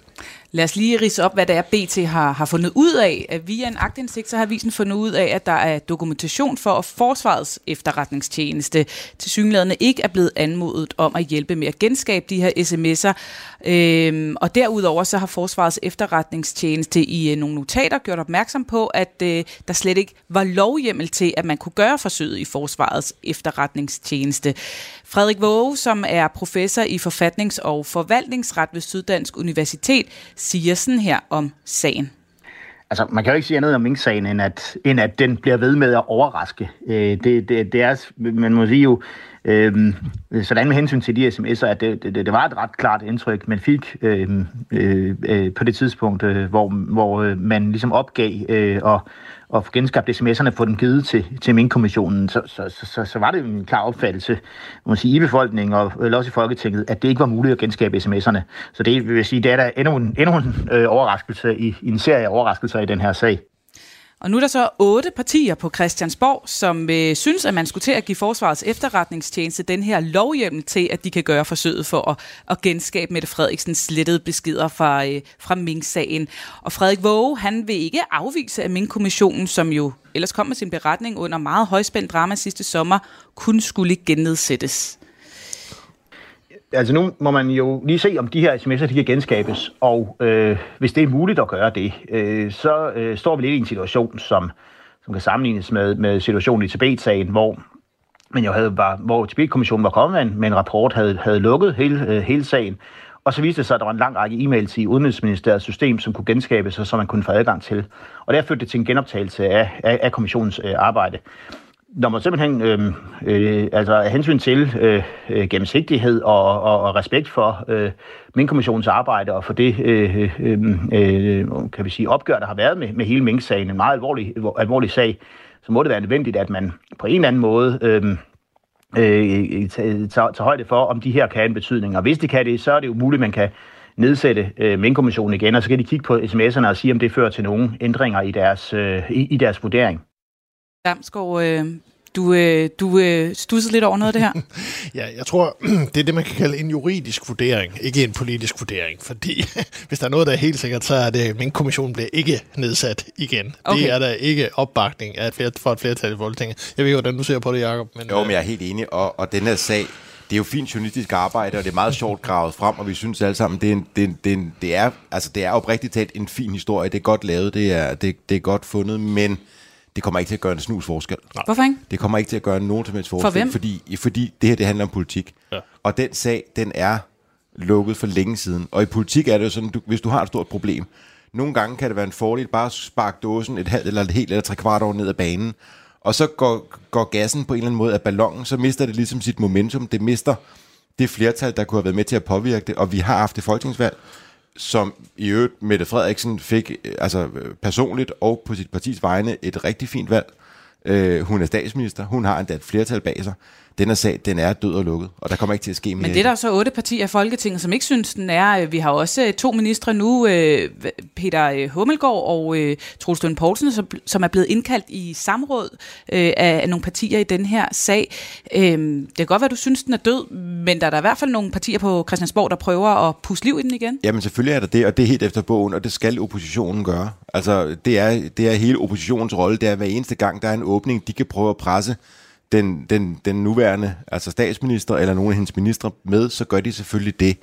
Lad os lige rise op, hvad det er, BT har, har fundet ud af. At via en agtindsigt, så har avisen fundet ud af, at der er dokumentation for, at Forsvarets efterretningstjeneste til synlædende ikke er blevet anmodet om at hjælpe med at genskabe de her sms'er. Øhm, og derudover så har Forsvarets efterretningstjeneste i øh, nogle notater gjort opmærksom på, at øh, der slet ikke var lovhjemmel til, at man kunne gøre forsøget i Forsvarets efterretningstjeneste. Frederik Våge, som er professor i forfatnings- og forvaltningsret ved Syddansk Universitet, siger sådan her om sagen. Altså, man kan jo ikke sige andet om Mink-sagen, end at, end at den bliver ved med at overraske. Øh, det, det, det er, man må sige jo, øh, sådan med hensyn til de sms'er, at det, det, det var et ret klart indtryk, man fik øhm, øh, øh, på det tidspunkt, øh, hvor, hvor øh, man ligesom opgav øh, og at få genskabt sms'erne, få dem givet til, til Mink-kommissionen, så, så, så, så, var det en klar opfattelse man sige, i befolkningen og eller også i Folketinget, at det ikke var muligt at genskabe sms'erne. Så det vil sige, det er der endnu en, endnu en øh, overraskelse i, i en serie af overraskelser i den her sag. Og nu er der så otte partier på Christiansborg, som øh, synes, at man skulle til at give Forsvarets efterretningstjeneste den her lovhjemmel til, at de kan gøre forsøget for at, at genskabe Mette Frederiksens slettede beskeder fra, øh, fra Mink-sagen. Og Frederik Våge, han vil ikke afvise, at Mink-kommissionen, som jo ellers kom med sin beretning under meget højspændt drama sidste sommer, kun skulle gennedsættes altså nu må man jo lige se, om de her sms'er de kan genskabes, og øh, hvis det er muligt at gøre det, øh, så øh, står vi lidt i en situation, som, som kan sammenlignes med, med situationen i Tibet-sagen, hvor men jo havde, var, hvor Tibet-kommissionen var kommet med en, rapport, havde, havde lukket hele, øh, hele sagen, og så viste det sig, at der var en lang række e-mails i Udenrigsministeriets system, som kunne genskabes, og som man kunne få adgang til. Og der førte det til en genoptagelse af, af, af kommissionens øh, arbejde når man simpelthen øh, øh, altså af hensyn til øh, øh, gennemsigtighed og, og, og respekt for øh, Mink-kommissionens arbejde og for det øh, øh, øhm, øh, kan vi sige, opgør, der har været med, med hele Mink-sagen, en meget alvorlig, alvorlig sag, så må det være nødvendigt, at man på en eller anden måde øhm, øh, øh, tager, tager højde for, om de her kan have en betydning. Og hvis det kan det, så er det jo muligt, at man kan nedsætte øh, Mink-kommissionen igen, og så kan de kigge på sms'erne og sige, om det fører til nogle ændringer i deres, øh, i, i deres vurdering. Damsgaard, øh, du, øh, du øh, stussede lidt over noget af det her. ja, jeg tror, det er det, man kan kalde en juridisk vurdering, ikke en politisk vurdering. Fordi hvis der er noget, der er helt sikkert, så er det, at min kommission bliver ikke nedsat igen. Okay. Det er der ikke opbakning af et flertal, for et flertal i Folketinget. Jeg ved ikke, hvordan du ser på det, Jacob. Men, jo, men jeg er helt enig, og, og den her sag, det er jo fint journalistisk arbejde, og det er meget sjovt gravet frem, og vi synes alle sammen, det er, en, det, er, det, er, det er, altså det er oprigtigt talt en fin historie. Det er godt lavet, det er, det, det er godt fundet, men det kommer ikke til at gøre en snus forskel. Nej. Hvorfor ikke? Det kommer ikke til at gøre nogen som helst forskel. For hvem? Fordi, fordi det her, det handler om politik. Ja. Og den sag, den er lukket for længe siden. Og i politik er det jo sådan, du, hvis du har et stort problem, nogle gange kan det være en fordel bare at sparke dåsen et halvt eller et helt eller tre kvart år ned ad banen, og så går, går gassen på en eller anden måde af ballonen, så mister det ligesom sit momentum. Det mister det flertal, der kunne have været med til at påvirke det, og vi har haft det folketingsvalg, som i øvrigt Mette Frederiksen fik øh, altså øh, personligt og på sit partis vegne et rigtig fint valg. Øh, hun er statsminister, hun har endda et flertal bag sig den her sag, den er død og lukket, og der kommer ikke til at ske mere. Men det er der så otte partier i Folketinget, som ikke synes, den er. Vi har også to ministre nu, øh, Peter øh, Hummelgaard og øh, Troels Lund Poulsen, som er blevet indkaldt i samråd af nogle partier i den her sag. Det kan godt være, du synes, den er død, men der er der i hvert fald nogle partier på Christiansborg, der prøver at pusse liv i den igen. Jamen selvfølgelig er der det, og det er helt efter bogen, og det skal oppositionen gøre. Altså det er, det er hele oppositionens rolle, det er hver eneste gang, der er en åbning, de kan prøve at presse den, den, den nuværende altså statsminister eller nogle af hendes ministre med, så gør de selvfølgelig det.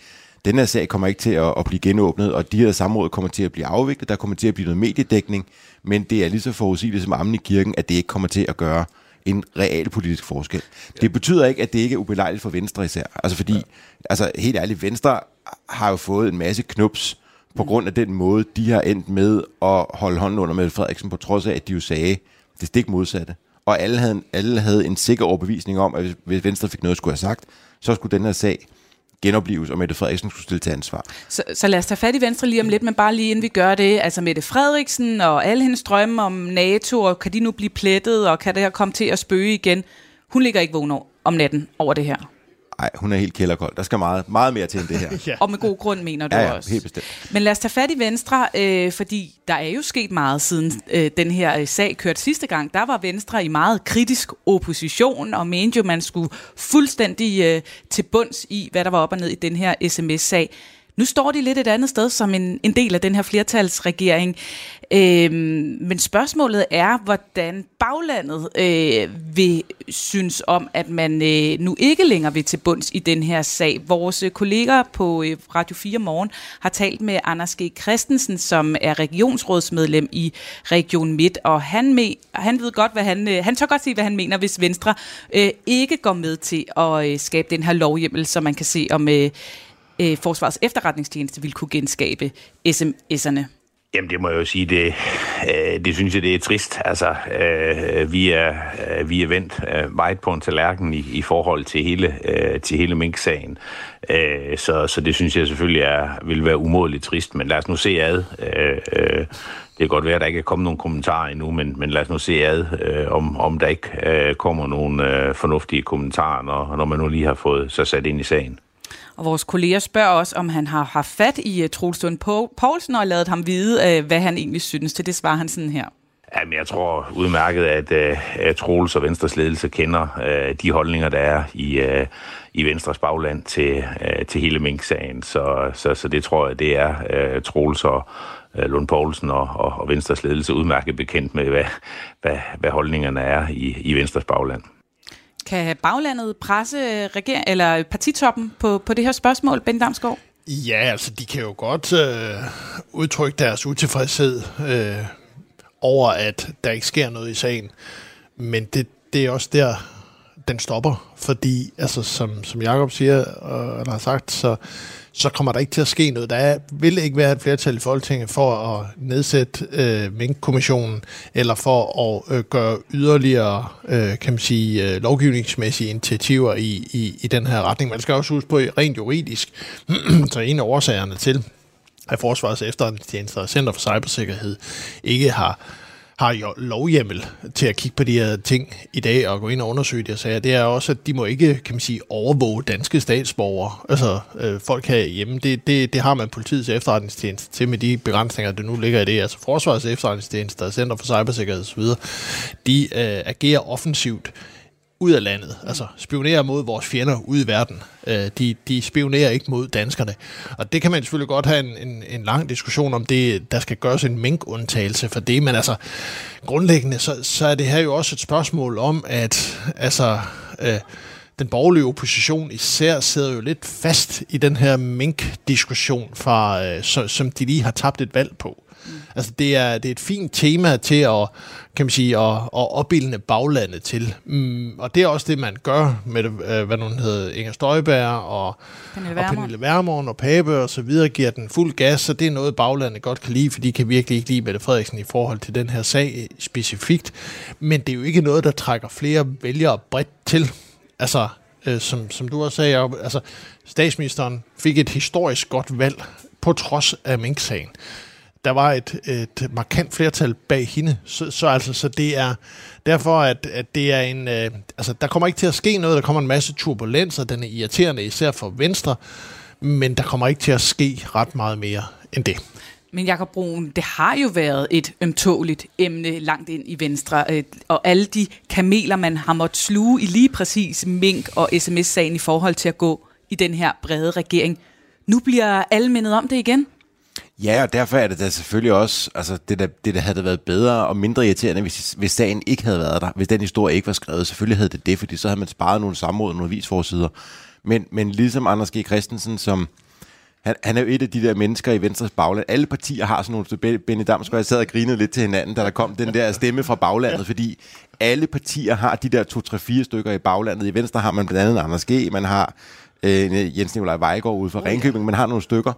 Den her sag kommer ikke til at, at blive genåbnet, og de her samråd kommer til at blive afviklet. Der kommer til at blive noget mediedækning, men det er lige så forudsigeligt som ammen i kirken, at det ikke kommer til at gøre en real politisk forskel. Det betyder ikke, at det ikke er ubelejligt for Venstre især. Altså fordi, altså helt ærligt, Venstre har jo fået en masse knups på grund af den måde, de har endt med at holde hånden under Mette Frederiksen, på trods af, at de jo sagde det stik modsatte. Og alle havde, alle havde en sikker overbevisning om, at hvis Venstre fik noget skulle have sagt, så skulle den her sag genopleves, og Mette Frederiksen skulle stille til ansvar. Så, så lad os tage fat i Venstre lige om lidt, men bare lige inden vi gør det. Altså Mette Frederiksen og alle hendes drømme om NATO, og kan de nu blive plettet, og kan det her komme til at spøge igen? Hun ligger ikke vågen om natten over det her. Nej, hun er helt kælderkold. Der skal meget, meget mere til end det her. ja. Og med god grund, mener du ja, ja, også. helt bestemt. Men lad os tage fat i Venstre, øh, fordi der er jo sket meget siden øh, den her øh, sag kørte sidste gang. Der var Venstre i meget kritisk opposition, og mente jo, man skulle fuldstændig øh, til bunds i, hvad der var op og ned i den her sms-sag. Nu står de lidt et andet sted som en, en del af den her flertalsregering. Øhm, men spørgsmålet er, hvordan baglandet øh, vil synes om, at man øh, nu ikke længere vil til bunds i den her sag. Vores kolleger på øh, Radio 4 Morgen har talt med Anders G. Christensen, som er regionsrådsmedlem i Region Midt, og han, med, han ved godt, hvad han, øh, han tør godt sige, hvad han mener, hvis Venstre øh, ikke går med til at øh, skabe den her lovhjemmel, så man kan se om... Øh, øh, Forsvars efterretningstjeneste vil kunne genskabe sms'erne? Jamen, det må jeg jo sige, det, øh, det synes jeg, det er trist. Altså, øh, vi, er, øh, vi er vendt øh, meget på en tallerken i, i forhold til hele, øh, til hele Mink-sagen. Øh, så, så det synes jeg selvfølgelig er, vil være umådeligt trist, men lad os nu se ad. Øh, øh, det kan godt være, at der ikke er kommet nogen kommentarer endnu, men, men lad os nu se ad, øh, om, om der ikke øh, kommer nogen øh, fornuftige kommentarer, når, når man nu lige har fået sig sat ind i sagen. Og vores kolleger spørger også, om han har haft fat i uh, Troels Lund Poulsen og lavet ham vide, uh, hvad han egentlig synes. Til det svarer han sådan her. Jamen, jeg tror udmærket, at, øh, at Troels og Venstres ledelse kender uh, de holdninger, der er i, uh, i Venstres bagland til, uh, til hele Mink-sagen. Så, så, så det tror jeg, det er uh, Troels og uh, Lund Poulsen og, og, og Venstres ledelse udmærket bekendt med, hvad, hvad, hvad holdningerne er i, i Venstres bagland. Kan baglandet presse regering, eller partitoppen på, på det her spørgsmål, Ben Damsgaard? Ja, altså de kan jo godt øh, udtrykke deres utilfredshed øh, over, at der ikke sker noget i sagen. Men det, det er også der, den stopper. Fordi, altså, som, som Jacob siger, og, eller har sagt, så, så kommer der ikke til at ske noget. Der er, vil ikke være et flertal i Folketinget for at nedsætte øh, Mink-kommissionen, eller for at øh, gøre yderligere, øh, kan man sige, øh, lovgivningsmæssige initiativer i, i, i den her retning. Man skal også huske på, rent juridisk, så en af årsagerne til, at Forsvarets efterretningstjenester og Center for Cybersikkerhed ikke har har jo lovhjemmel til at kigge på de her ting i dag og gå ind og undersøge de her sager, det er også, at de må ikke, kan man sige, overvåge danske statsborgere. Altså øh, folk her hjemme, det, det, det har man politiets efterretningstjeneste til med de begrænsninger, der nu ligger i det. Altså Forsvarets efterretningstjeneste og Center for Cybersikkerhed osv., de øh, agerer offensivt ud af landet, altså spionerer mod vores fjender ude i verden. Øh, de, de spionerer ikke mod danskerne. Og det kan man selvfølgelig godt have en, en, en lang diskussion om, det, der skal gøres en minkundtagelse for det, men altså grundlæggende, så, så er det her jo også et spørgsmål om, at altså, øh, den borgerlige opposition især sidder jo lidt fast i den her mink-diskussion, fra, øh, så, som de lige har tabt et valg på. Altså, det er, det er et fint tema til at, kan man sige, at, at opbildne baglandet til. Mm, og det er også det, man gør med, øh, hvad nogen hedder, Inger Støjberg og Pernille Vermund og, Pernille Vermund og Pape og så videre, giver den fuld gas, så det er noget, baglandet godt kan lide, for de kan virkelig ikke lide Mette Frederiksen i forhold til den her sag specifikt. Men det er jo ikke noget, der trækker flere vælgere bredt til. Altså, øh, som, som du også sagde, altså, statsministeren fik et historisk godt valg på trods af Mink-sagen der var et, et markant flertal bag hende. Så, så altså, så det er derfor, at, at det er en... Øh, altså, der kommer ikke til at ske noget. Der kommer en masse turbulenser. Den er irriterende, især for Venstre. Men der kommer ikke til at ske ret meget mere end det. Men Jakob Brun, det har jo været et ømtåligt emne langt ind i Venstre, øh, og alle de kameler, man har måttet sluge i lige præcis Mink og sms-sagen i forhold til at gå i den her brede regering. Nu bliver alle mindet om det igen? Ja, og derfor er det da selvfølgelig også, altså det der, det der havde været bedre og mindre irriterende, hvis, hvis sagen ikke havde været der, hvis den historie ikke var skrevet. Selvfølgelig havde det det, fordi så havde man sparet nogle samråd og nogle visforsider. Men, men ligesom Anders G. Christensen, som han, han er jo et af de der mennesker i Venstres bagland. Alle partier har sådan nogle... Benny Damsgaard, jeg sad og grinede lidt til hinanden, da der kom den der stemme fra baglandet, fordi alle partier har de der to-tre-fire stykker i baglandet. I Venstre har man blandt andet Anders G., man har øh, Jens Nikolaj Vejgaard ude fra oh, Ringkøbing, man har nogle stykker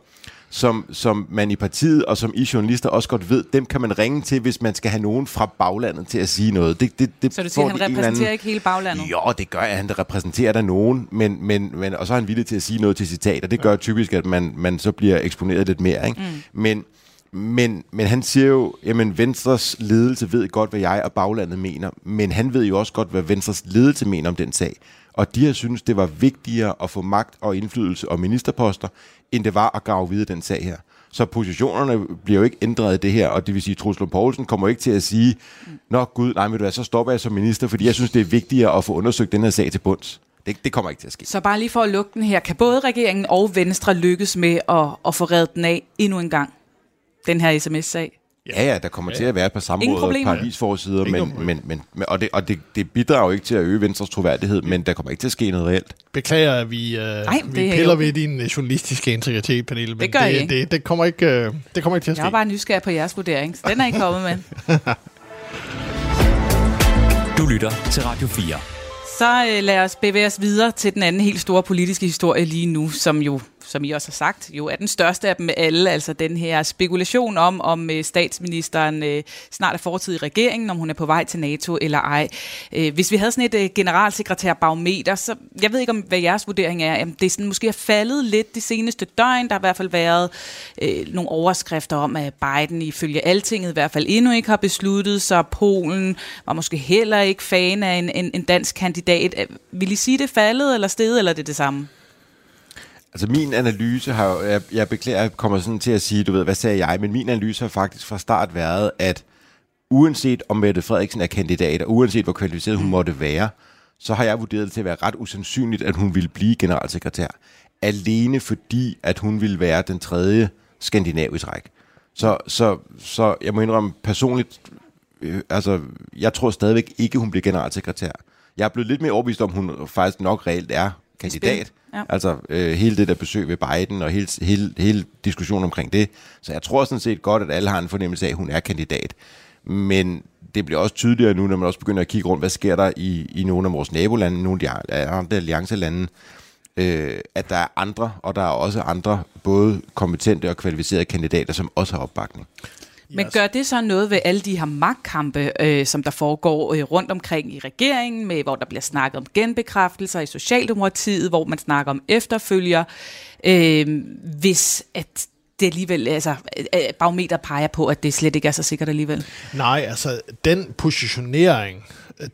som, som man i partiet og som I journalister også godt ved, dem kan man ringe til, hvis man skal have nogen fra baglandet til at sige noget. Det, det, det så du siger, han repræsenterer anden... ikke hele baglandet? Jo, det gør at han repræsenterer der nogen, men, men, men, og så er han villig til at sige noget til citat, og det gør typisk, at man, man så bliver eksponeret lidt mere. Ikke? Mm. Men, men, men han siger jo, jamen Venstres ledelse ved godt, hvad jeg og baglandet mener, men han ved jo også godt, hvad Venstres ledelse mener om den sag. Og de har synes det var vigtigere at få magt og indflydelse og ministerposter, end det var at grave videre den sag her. Så positionerne bliver jo ikke ændret i det her, og det vil sige, at Truslund Poulsen kommer ikke til at sige, Nå gud, nej, men du er, så stopper jeg som minister, fordi jeg synes, det er vigtigere at få undersøgt den her sag til bunds. Det, det kommer ikke til at ske. Så bare lige for at lukke den her, kan både regeringen og Venstre lykkes med at, at få reddet den af endnu en gang, den her sms-sag? Ja, ja, der kommer ja. til at være et par samråd og et par avisforsider, men, men, men, men, og, det, og det, det bidrager jo ikke til at øge Venstres troværdighed, men der kommer ikke til at ske noget reelt. Beklager, at vi, uh, Ej, vi piller ved din journalistiske integritet, Pernille, men det, gør det, det, det, kommer ikke, uh, det kommer ikke til at ske. Jeg er bare nysgerrig på jeres vurdering, så den er ikke kommet med. du lytter til Radio 4. Så uh, lad os bevæge os videre til den anden helt store politiske historie lige nu, som jo som I også har sagt, jo er den største af dem alle, altså den her spekulation om, om øh, statsministeren øh, snart er fortid i regeringen, om hun er på vej til NATO eller ej. Øh, hvis vi havde sådan et generalsekretærbarometer, så jeg ved ikke, om hvad jeres vurdering er, jamen, det er sådan, måske er faldet lidt de seneste døgn. Der har i hvert fald været øh, nogle overskrifter om, at Biden ifølge altinget i hvert fald endnu ikke har besluttet sig. Polen var måske heller ikke fan af en, en, en dansk kandidat. Vil I sige, det er faldet eller steget, eller er det det samme? Altså min analyse har jo, jeg, jeg beklager, jeg kommer sådan til at sige, du ved, hvad sagde jeg, men min analyse har faktisk fra start været, at uanset om Mette Frederiksen er kandidat, og uanset hvor kvalificeret hun måtte være, så har jeg vurderet det til at være ret usandsynligt, at hun ville blive generalsekretær. Alene fordi, at hun ville være den tredje skandinavisk række. Så, så, så jeg må indrømme personligt, øh, altså jeg tror stadigvæk ikke, hun bliver generalsekretær. Jeg er blevet lidt mere overbevist om, hun faktisk nok reelt er kandidat. Ja. Altså øh, hele det der besøg ved Biden og hele, hele, hele diskussionen omkring det. Så jeg tror sådan set godt, at alle har en fornemmelse af, at hun er kandidat. Men det bliver også tydeligere nu, når man også begynder at kigge rundt, hvad sker der i, i nogle af vores nabolande, nogle af de andre alliancelande, øh, at der er andre, og der er også andre, både kompetente og kvalificerede kandidater, som også har opbakning. Men gør det så noget ved alle de her magtkampe, øh, som der foregår øh, rundt omkring i regeringen, med hvor der bliver snakket om genbekræftelser i Socialdemokratiet, hvor man snakker om efterfølger, øh, hvis at det alligevel, altså barometer peger på, at det slet ikke er så sikkert alligevel? Nej, altså den positionering,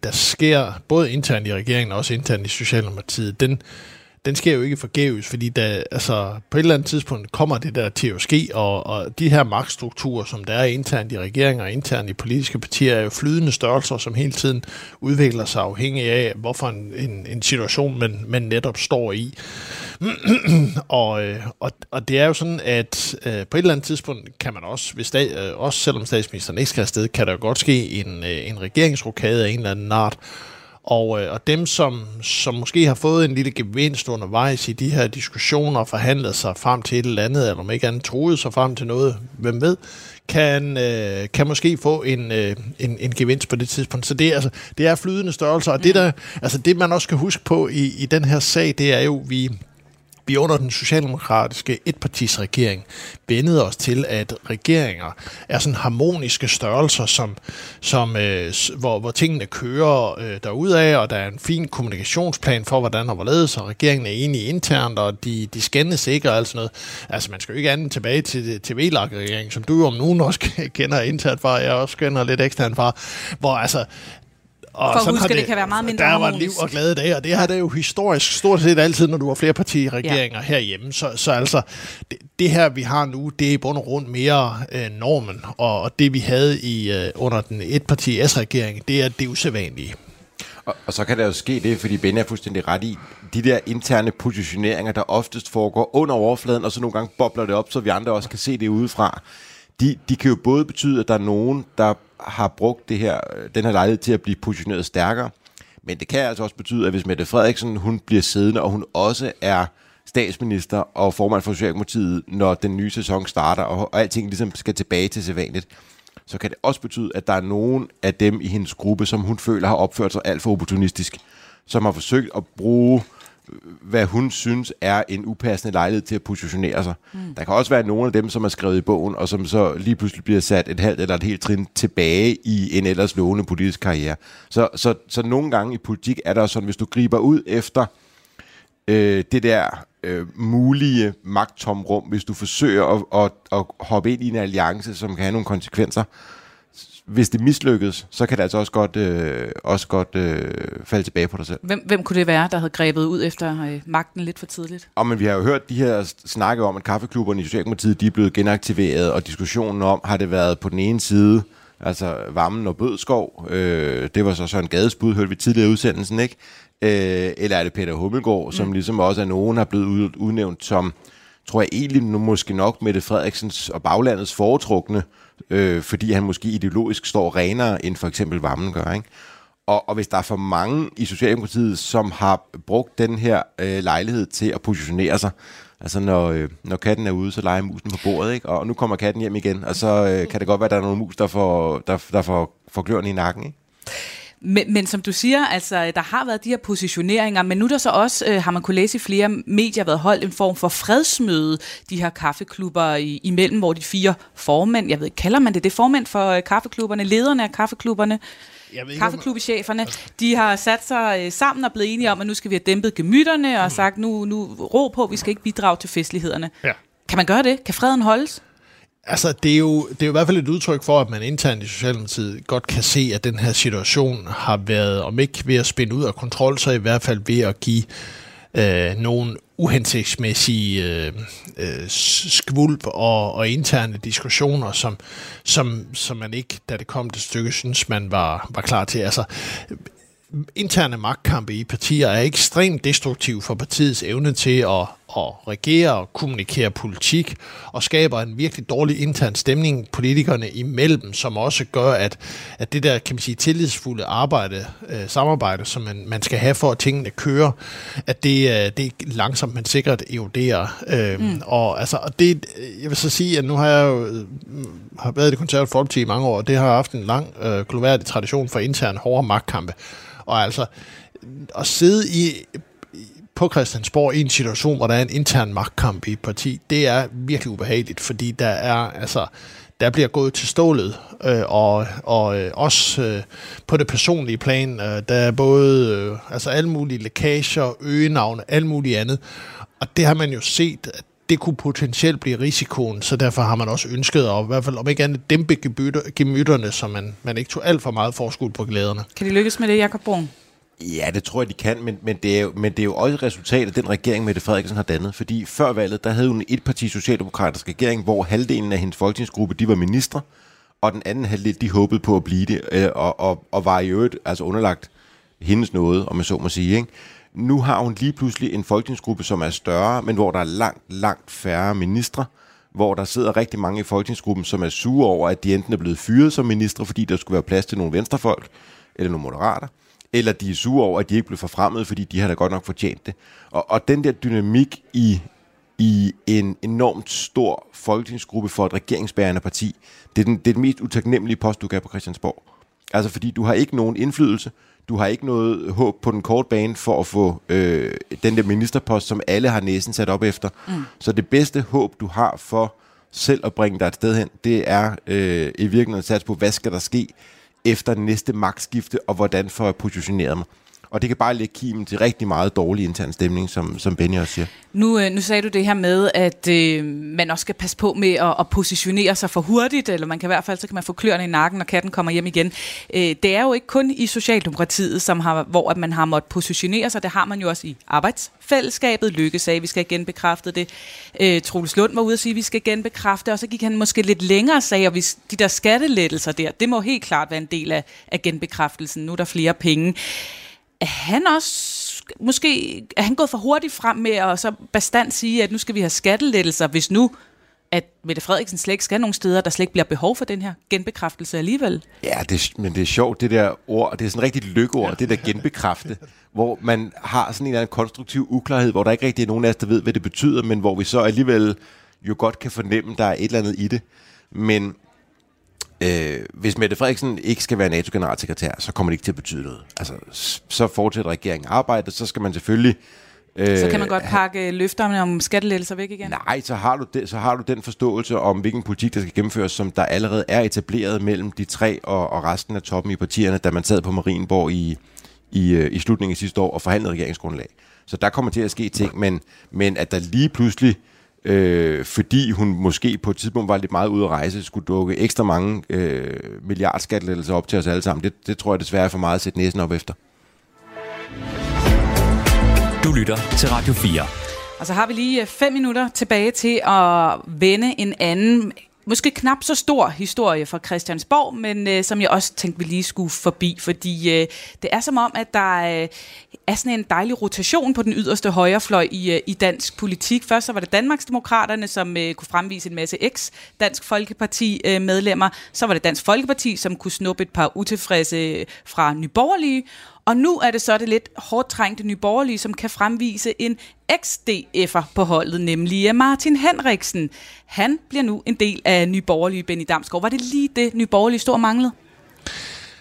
der sker både internt i regeringen og også internt i Socialdemokratiet, den, den sker jo ikke forgæves, fordi der, altså, på et eller andet tidspunkt kommer det der til at ske, og, og de her magtstrukturer, som der er internt i regeringer og internt i politiske partier, er jo flydende størrelser, som hele tiden udvikler sig afhængig af, hvorfor en, en, en situation man, man netop står i. og, øh, og, og det er jo sådan, at øh, på et eller andet tidspunkt kan man også, hvis stat, øh, også selvom statsministeren ikke skal afsted, kan der jo godt ske en, øh, en regeringsrokade af en eller anden art, og, øh, og dem, som, som måske har fået en lille gevinst undervejs i de her diskussioner og forhandlet sig frem til et eller andet, eller om ikke andet troet sig frem til noget, hvem ved, kan, øh, kan måske få en, øh, en, en gevinst på det tidspunkt. Så det, er, altså, det er flydende størrelser, og mm. det, der, altså det man også skal huske på i, i den her sag, det er jo, vi vi under den socialdemokratiske etpartisregering vendede os til, at regeringer er sådan harmoniske størrelser, som, som, øh, hvor, hvor tingene kører øh, derudad, og der er en fin kommunikationsplan for, hvordan og hvorledes, og regeringen er enige internt, og de, de skændes ikke og alt sådan noget. Altså, man skal jo ikke andet tilbage til, til VLAG-regeringen, som du om nogen også kender internt fra, jeg også kender lidt eksternt fra, hvor altså, og For at huske, det, det kan være meget mindre Der var liv og glade dage, og det har det jo historisk stort set altid, når du har flere partiregeringer ja. herhjemme. Så, så altså, det, det her vi har nu, det er i bund og grund mere øh, normen, og, og det vi havde i øh, under den etparti S-regering, det er det usædvanlige. Og, og så kan der jo ske det, fordi Ben er fuldstændig ret i, de der interne positioneringer, der oftest foregår under overfladen, og så nogle gange bobler det op, så vi andre også kan se det udefra, de, de kan jo både betyde, at der er nogen, der har brugt det her, den her lejlighed til at blive positioneret stærkere, men det kan altså også betyde, at hvis Mette Frederiksen hun bliver siddende, og hun også er statsminister og formand for Socialdemokratiet, når den nye sæson starter, og, og alting ligesom skal tilbage til sædvanligt, så kan det også betyde, at der er nogen af dem i hendes gruppe, som hun føler har opført sig alt for opportunistisk, som har forsøgt at bruge hvad hun synes er en upassende lejlighed til at positionere sig. Mm. Der kan også være nogle af dem, som er skrevet i bogen, og som så lige pludselig bliver sat et halvt eller et helt trin tilbage i en ellers lovende politisk karriere. Så, så, så nogle gange i politik er der sådan, hvis du griber ud efter øh, det der øh, mulige magttomrum, hvis du forsøger at, at, at hoppe ind i en alliance, som kan have nogle konsekvenser, hvis det mislykkes, så kan det altså også godt, øh, også godt øh, falde tilbage på dig selv. Hvem, hvem kunne det være, der havde grebet ud efter øh, magten lidt for tidligt? Og men vi har jo hørt de her snakke om, at kaffeklubberne i Socialdemokratiet de er blevet genaktiveret, og diskussionen om, har det været på den ene side, altså Vammen og Bødskov, øh, det var så sådan en gadesbud, hørte vi tidligere i udsendelsen, ikke? Øh, eller er det Peter Hummelgaard, mm. som ligesom også er nogen, har blevet udnævnt som, tror jeg egentlig nu måske nok Mette Frederiksens og baglandets foretrukne, øh, øh, fordi han måske ideologisk står renere end for eksempel Vammen gør, ikke? Og, og hvis der er for mange i Socialdemokratiet, som har brugt den her øh, lejlighed til at positionere sig, altså når, øh, når katten er ude, så leger musen på bordet, ikke? og nu kommer katten hjem igen, og så øh, kan det godt være, at der er nogle mus, der får, der, der får, får kløerne i nakken. Ikke? Men, men som du siger, altså, der har været de her positioneringer, men nu er der så også, øh, har man kunne læse i flere medier, været holdt en form for fredsmøde, de her kaffeklubber i, imellem, hvor de fire formænd, jeg ved kalder man det det, formænd for øh, kaffeklubberne, lederne af kaffeklubberne, kaffeklubcheferne, de har sat sig øh, sammen og blevet enige om, at nu skal vi have dæmpet gemytterne og mm. sagt, nu, nu ro på, vi skal ikke bidrage til festlighederne. Ja. Kan man gøre det? Kan freden holdes? Altså, det er, jo, det er jo i hvert fald et udtryk for, at man internt i Socialdemokratiet godt kan se, at den her situation har været, om ikke ved at spænde ud af kontrol, så i hvert fald ved at give øh, nogle uhensigtsmæssige øh, øh, skvulp og, og interne diskussioner, som, som, som man ikke, da det kom til stykke, synes man var, var klar til. Altså, interne magtkampe i partier er ekstremt destruktiv for partiets evne til at, at regere og kommunikere politik, og skaber en virkelig dårlig intern stemning politikerne imellem, som også gør, at, at det der, kan man sige, tillidsfulde arbejde, øh, samarbejde, som man, man skal have for, at tingene kører, at det, øh, det langsomt, men sikkert eroderer. Øh, mm. Og altså, og det, jeg vil så sige, at nu har jeg jo øh, har været i det konservative folkeparti i mange år, og det har haft en lang, øh, gloværdig tradition for intern hårde magtkampe. Og altså, at sidde i på Christiansborg i en situation, hvor der er en intern magtkamp i et parti, det er virkelig ubehageligt, fordi der er altså der bliver gået til stålet, øh, og, og øh, også øh, på det personlige plan, øh, der er både øh, altså alle mulige lækager, øgenavne, alt muligt andet, og det har man jo set, at det kunne potentielt blive risikoen, så derfor har man også ønsket at i hvert fald om ikke andet dæmpe gemytterne, så man, man ikke tog alt for meget forskud på glæderne. Kan de lykkes med det, Jakob Brun? Ja, det tror jeg, de kan, men, men, det er jo, men det er jo også et resultat af den regering, Mette Frederiksen har dannet. Fordi før valget, der havde hun et parti socialdemokratisk regering, hvor halvdelen af hendes folketingsgruppe, de var ministre, og den anden halvdel, de håbede på at blive det, øh, og, og, og var i øvrigt altså underlagt hendes noget, om man så må sige. Ikke? Nu har hun lige pludselig en folketingsgruppe, som er større, men hvor der er langt, langt færre ministre, hvor der sidder rigtig mange i folketingsgruppen, som er sure over, at de enten er blevet fyret som ministre, fordi der skulle være plads til nogle venstrefolk, eller nogle moderater, eller de er sure over, at de ikke blev forfremmet, fordi de har da godt nok fortjent det. Og, og den der dynamik i, i en enormt stor folketingsgruppe for et regeringsbærende parti, det er, den, det er den mest utaknemmelige post, du kan på Christiansborg. Altså fordi du har ikke nogen indflydelse, du har ikke noget håb på den korte bane for at få øh, den der ministerpost, som alle har næsen sat op efter. Mm. Så det bedste håb, du har for selv at bringe dig et sted hen, det er øh, i virkeligheden at satse på, hvad skal der ske efter næste magtskifte, og hvordan får jeg positioneret mig. Og det kan bare lægge kimen til rigtig meget dårlig intern stemning, som, som Benny også siger. Nu, øh, nu sagde du det her med, at øh, man også skal passe på med at, at positionere sig for hurtigt, eller man kan i hvert fald, så kan man få kløerne i nakken, når katten kommer hjem igen. Øh, det er jo ikke kun i Socialdemokratiet, som har, hvor at man har måttet positionere sig, det har man jo også i arbejdsfællesskabet. Lykke sagde, vi skal genbekræfte det. Øh, Troels Lund var ude at sige, at vi skal genbekræfte, og så gik han måske lidt længere og sagde, at hvis de der skattelettelser der, det må helt klart være en del af, af genbekræftelsen. Nu er der flere penge. Er han også måske er han gået for hurtigt frem med at så bestandt sige, at nu skal vi have skattelettelser, hvis nu at Mette Frederiksen slet ikke skal nogen steder, der slet ikke bliver behov for den her genbekræftelse alligevel. Ja, det, men det er sjovt, det der ord, det er sådan rigtigt lykkeord, det der genbekræfte, hvor man har sådan en eller anden konstruktiv uklarhed, hvor der ikke rigtig er nogen af os, der ved, hvad det betyder, men hvor vi så alligevel jo godt kan fornemme, der er et eller andet i det. Men øh, hvis Mette Frederiksen ikke skal være NATO-generalsekretær, så kommer det ikke til at betyde noget. Altså, så fortsætter regeringen arbejdet, så skal man selvfølgelig så kan man godt pakke løfterne om skattelettelser væk igen? Nej, så har, du det, så har du den forståelse om, hvilken politik, der skal gennemføres, som der allerede er etableret mellem de tre og, og resten af toppen i partierne, da man sad på Marienborg i, i, øh, i slutningen af sidste år og forhandlede regeringsgrundlag. Så der kommer til at ske ting, men, men at der lige pludselig, øh, fordi hun måske på et tidspunkt var lidt meget ude at rejse, skulle dukke ekstra mange øh, milliardskattelettelser op til os alle sammen, det, det tror jeg desværre er for meget at sætte næsen op efter. Du lytter til Radio 4. Og så har vi lige fem minutter tilbage til at vende en anden måske knap så stor historie fra Christiansborg, men øh, som jeg også tænkte, vi lige skulle forbi, fordi øh, det er som om, at der øh, er sådan en dejlig rotation på den yderste højrefløj i, øh, i dansk politik. Først så var det Danmarksdemokraterne, som øh, kunne fremvise en masse eks-Dansk Folkeparti-medlemmer. Øh, så var det Dansk Folkeparti, som kunne snuppe et par utilfredse øh, fra Nyborgerlige. Og nu er det så det lidt hårdt trængte nyborgerlige, som kan fremvise en ex-DF'er på holdet, nemlig øh, Martin Henriksen. Han bliver nu en del af nyborgerlige Benny Damsgaard. Var det lige det, nyborgerlige stod manglede?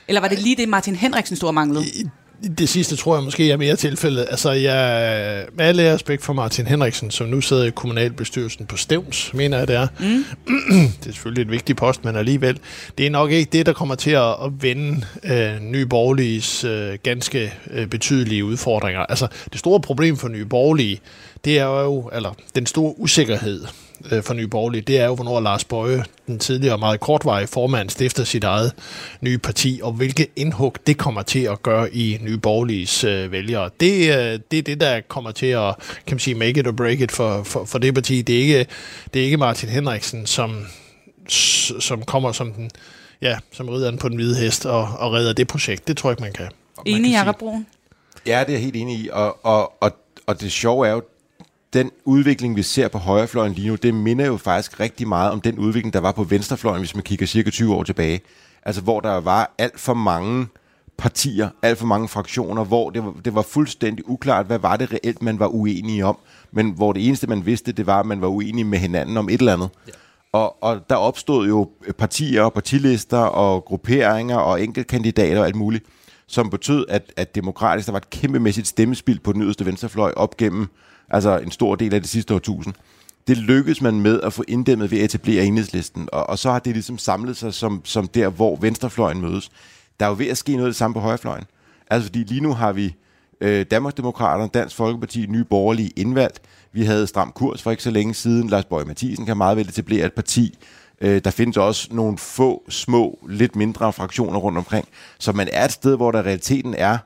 Eller var det lige det, Martin Henriksen stod manglede? Det sidste tror jeg måske er mere tilfældet. Altså, jeg, med alle respekt for Martin Henriksen, som nu sidder i kommunalbestyrelsen på Stævns, mener jeg det er. Mm. det er selvfølgelig et vigtigt post, men alligevel. Det er nok ikke det, der kommer til at, at vende øh, Nye Borgerliges øh, ganske øh, betydelige udfordringer. Altså, det store problem for Nye Borgerlige, det er jo, eller den store usikkerhed, øh, for Nye Borgerlige, det er jo, hvornår Lars Bøje, den tidligere meget kortvarige formand, stifter sit eget nye parti, og hvilke indhug det kommer til at gøre i Nye Borgerliges øh, vælgere. Det, øh, det er det, der kommer til at kan man sige, make it or break it for, for, for det parti. Det er, ikke, det er ikke Martin Henriksen, som, som kommer som den ja, som ridderen på den hvide hest og, og redder det projekt. Det tror jeg ikke, man kan. Enig, Jacob? Ja, det er jeg helt enig i. Og, og, og, og det sjove er jo, den udvikling, vi ser på højrefløjen lige nu, det minder jo faktisk rigtig meget om den udvikling, der var på venstrefløjen, hvis man kigger cirka 20 år tilbage. Altså, hvor der var alt for mange partier, alt for mange fraktioner, hvor det var, det var fuldstændig uklart, hvad var det reelt, man var uenige om. Men hvor det eneste, man vidste, det var, at man var uenige med hinanden om et eller andet. Ja. Og, og der opstod jo partier, partilister og grupperinger og enkeltkandidater og alt muligt, som betød, at, at demokratisk, der var et kæmpemæssigt stemmespil på den yderste venstrefløj op gennem altså en stor del af det sidste årtusind. Det lykkedes man med at få inddæmmet ved at etablere enhedslisten, og, og så har det ligesom samlet sig som, som der, hvor venstrefløjen mødes. Der er jo ved at ske noget af det samme på højrefløjen. Altså fordi lige nu har vi øh, Danmarksdemokraterne, Dansk Folkeparti, Nye Borgerlige indvalgt. Vi havde Stram Kurs for ikke så længe siden. Lars Borg Mathisen kan meget vel etablere et parti. Øh, der findes også nogle få, små, lidt mindre fraktioner rundt omkring. Så man er et sted, hvor der realiteten er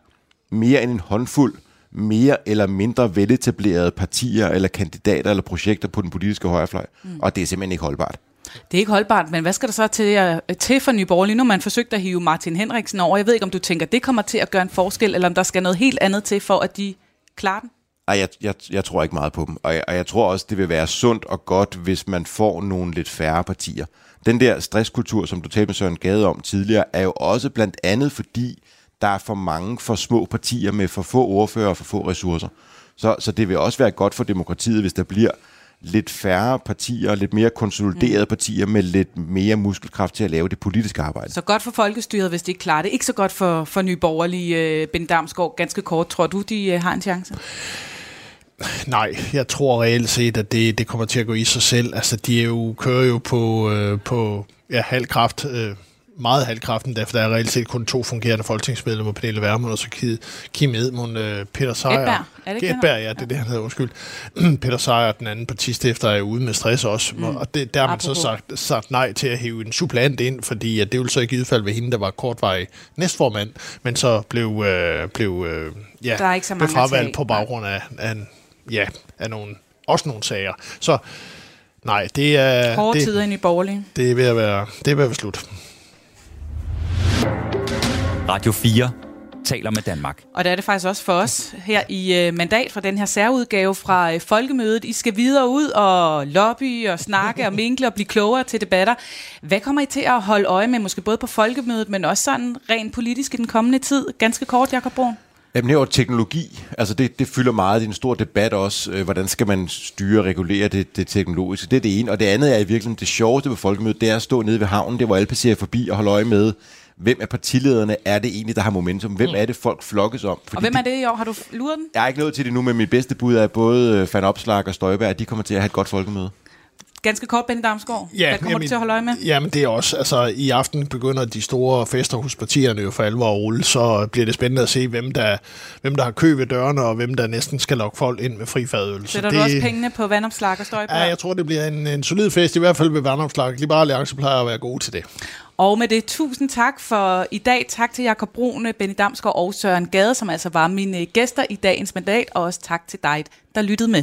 mere end en håndfuld mere eller mindre veletablerede partier eller kandidater eller projekter på den politiske højrefløj. Mm. Og det er simpelthen ikke holdbart. Det er ikke holdbart, men hvad skal der så til, til for Nye Borgerlige? Nu man forsøgt at hive Martin Henriksen over. Jeg ved ikke, om du tænker, det kommer til at gøre en forskel, eller om der skal noget helt andet til, for at de klarer den? Ej, jeg, jeg, jeg tror ikke meget på dem. Og jeg, og jeg tror også, det vil være sundt og godt, hvis man får nogle lidt færre partier. Den der stresskultur, som du talte med Søren Gade om tidligere, er jo også blandt andet fordi, der er for mange for små partier med for få ordfører og for få ressourcer. Så, så det vil også være godt for demokratiet, hvis der bliver lidt færre partier, lidt mere konsoliderede mm. partier med lidt mere muskelkraft til at lave det politiske arbejde. Så godt for folkestyret, hvis de ikke klarer det. Ikke så godt for, for Nye Borgerlige. Øh, ben Damsgaard, ganske kort. Tror du, de øh, har en chance? Nej, jeg tror reelt set, at det, det kommer til at gå i sig selv. Altså, de er jo, kører jo på, øh, på ja, halv kraft. Øh, meget halvkraften, derfor der er reelt set kun to fungerende folketingsmedlemmer, Pernille Vermund og så Kim Edmund, øh, Peter Sejer. Edberg, er det Edberg, ja, det er det, han hedder, undskyld. Peter Sejer, den anden partistifter, er ude med stress også, mm. og det, der har man Apropos. så sagt, sagt nej til at hive en supplant ind, fordi at det ville så i givet fald være hende, der var kortvarig næstformand, men så blev, øh, blev øh, ja, der er ikke så mange fravalgt på baggrund af, af, ja, af nogle, også nogle sager. Så nej, det er... Hårde det, tider ind i borgerlig. Det er ved at være, det er ved at være slut. Radio 4 taler med Danmark. Og det er det faktisk også for os her i øh, mandat fra den her særudgave fra øh, Folkemødet. I skal videre ud og lobby og snakke og minkle og blive klogere til debatter. Hvad kommer I til at holde øje med, måske både på Folkemødet, men også sådan rent politisk i den kommende tid? Ganske kort, Jakob Brun. Jamen her teknologi, altså det, det fylder meget i en stor debat også. Øh, hvordan skal man styre og regulere det, det teknologiske? Det er det ene. Og det andet er i virkeligheden det sjoveste ved folkemødet, det er at stå nede ved havnen, det hvor alle passerer forbi og holde øje med, hvem af partilederne er det egentlig, der har momentum? Hvem mm. er det, folk flokkes om? Fordi og hvem er det i år? Har du luret den? Jeg er ikke nået til det nu, men mit bedste bud er både Fan Opslag og Støjberg, de kommer til at have et godt folkemøde. Ganske kort, Benny Damsgaard. Ja, Hvad kommer jamen, du til at holde øje med? Jamen, det er også, altså i aften begynder de store fester hos partierne jo for alvor at rulle, så bliver det spændende at se, hvem der, hvem der har kø ved dørene, og hvem der næsten skal lokke folk ind med fri fadøl. Sætter det, du også pengene på vandopslag og støjberg? Ja, jeg tror, det bliver en, en solid fest, i hvert fald ved vandopslag. Liberale Alliance plejer at være gode til det. Og med det, tusind tak for i dag. Tak til Jakob Brune, Benny Damsgaard og Søren Gade, som altså var mine gæster i dagens mandat. Og også tak til dig, der lyttede med.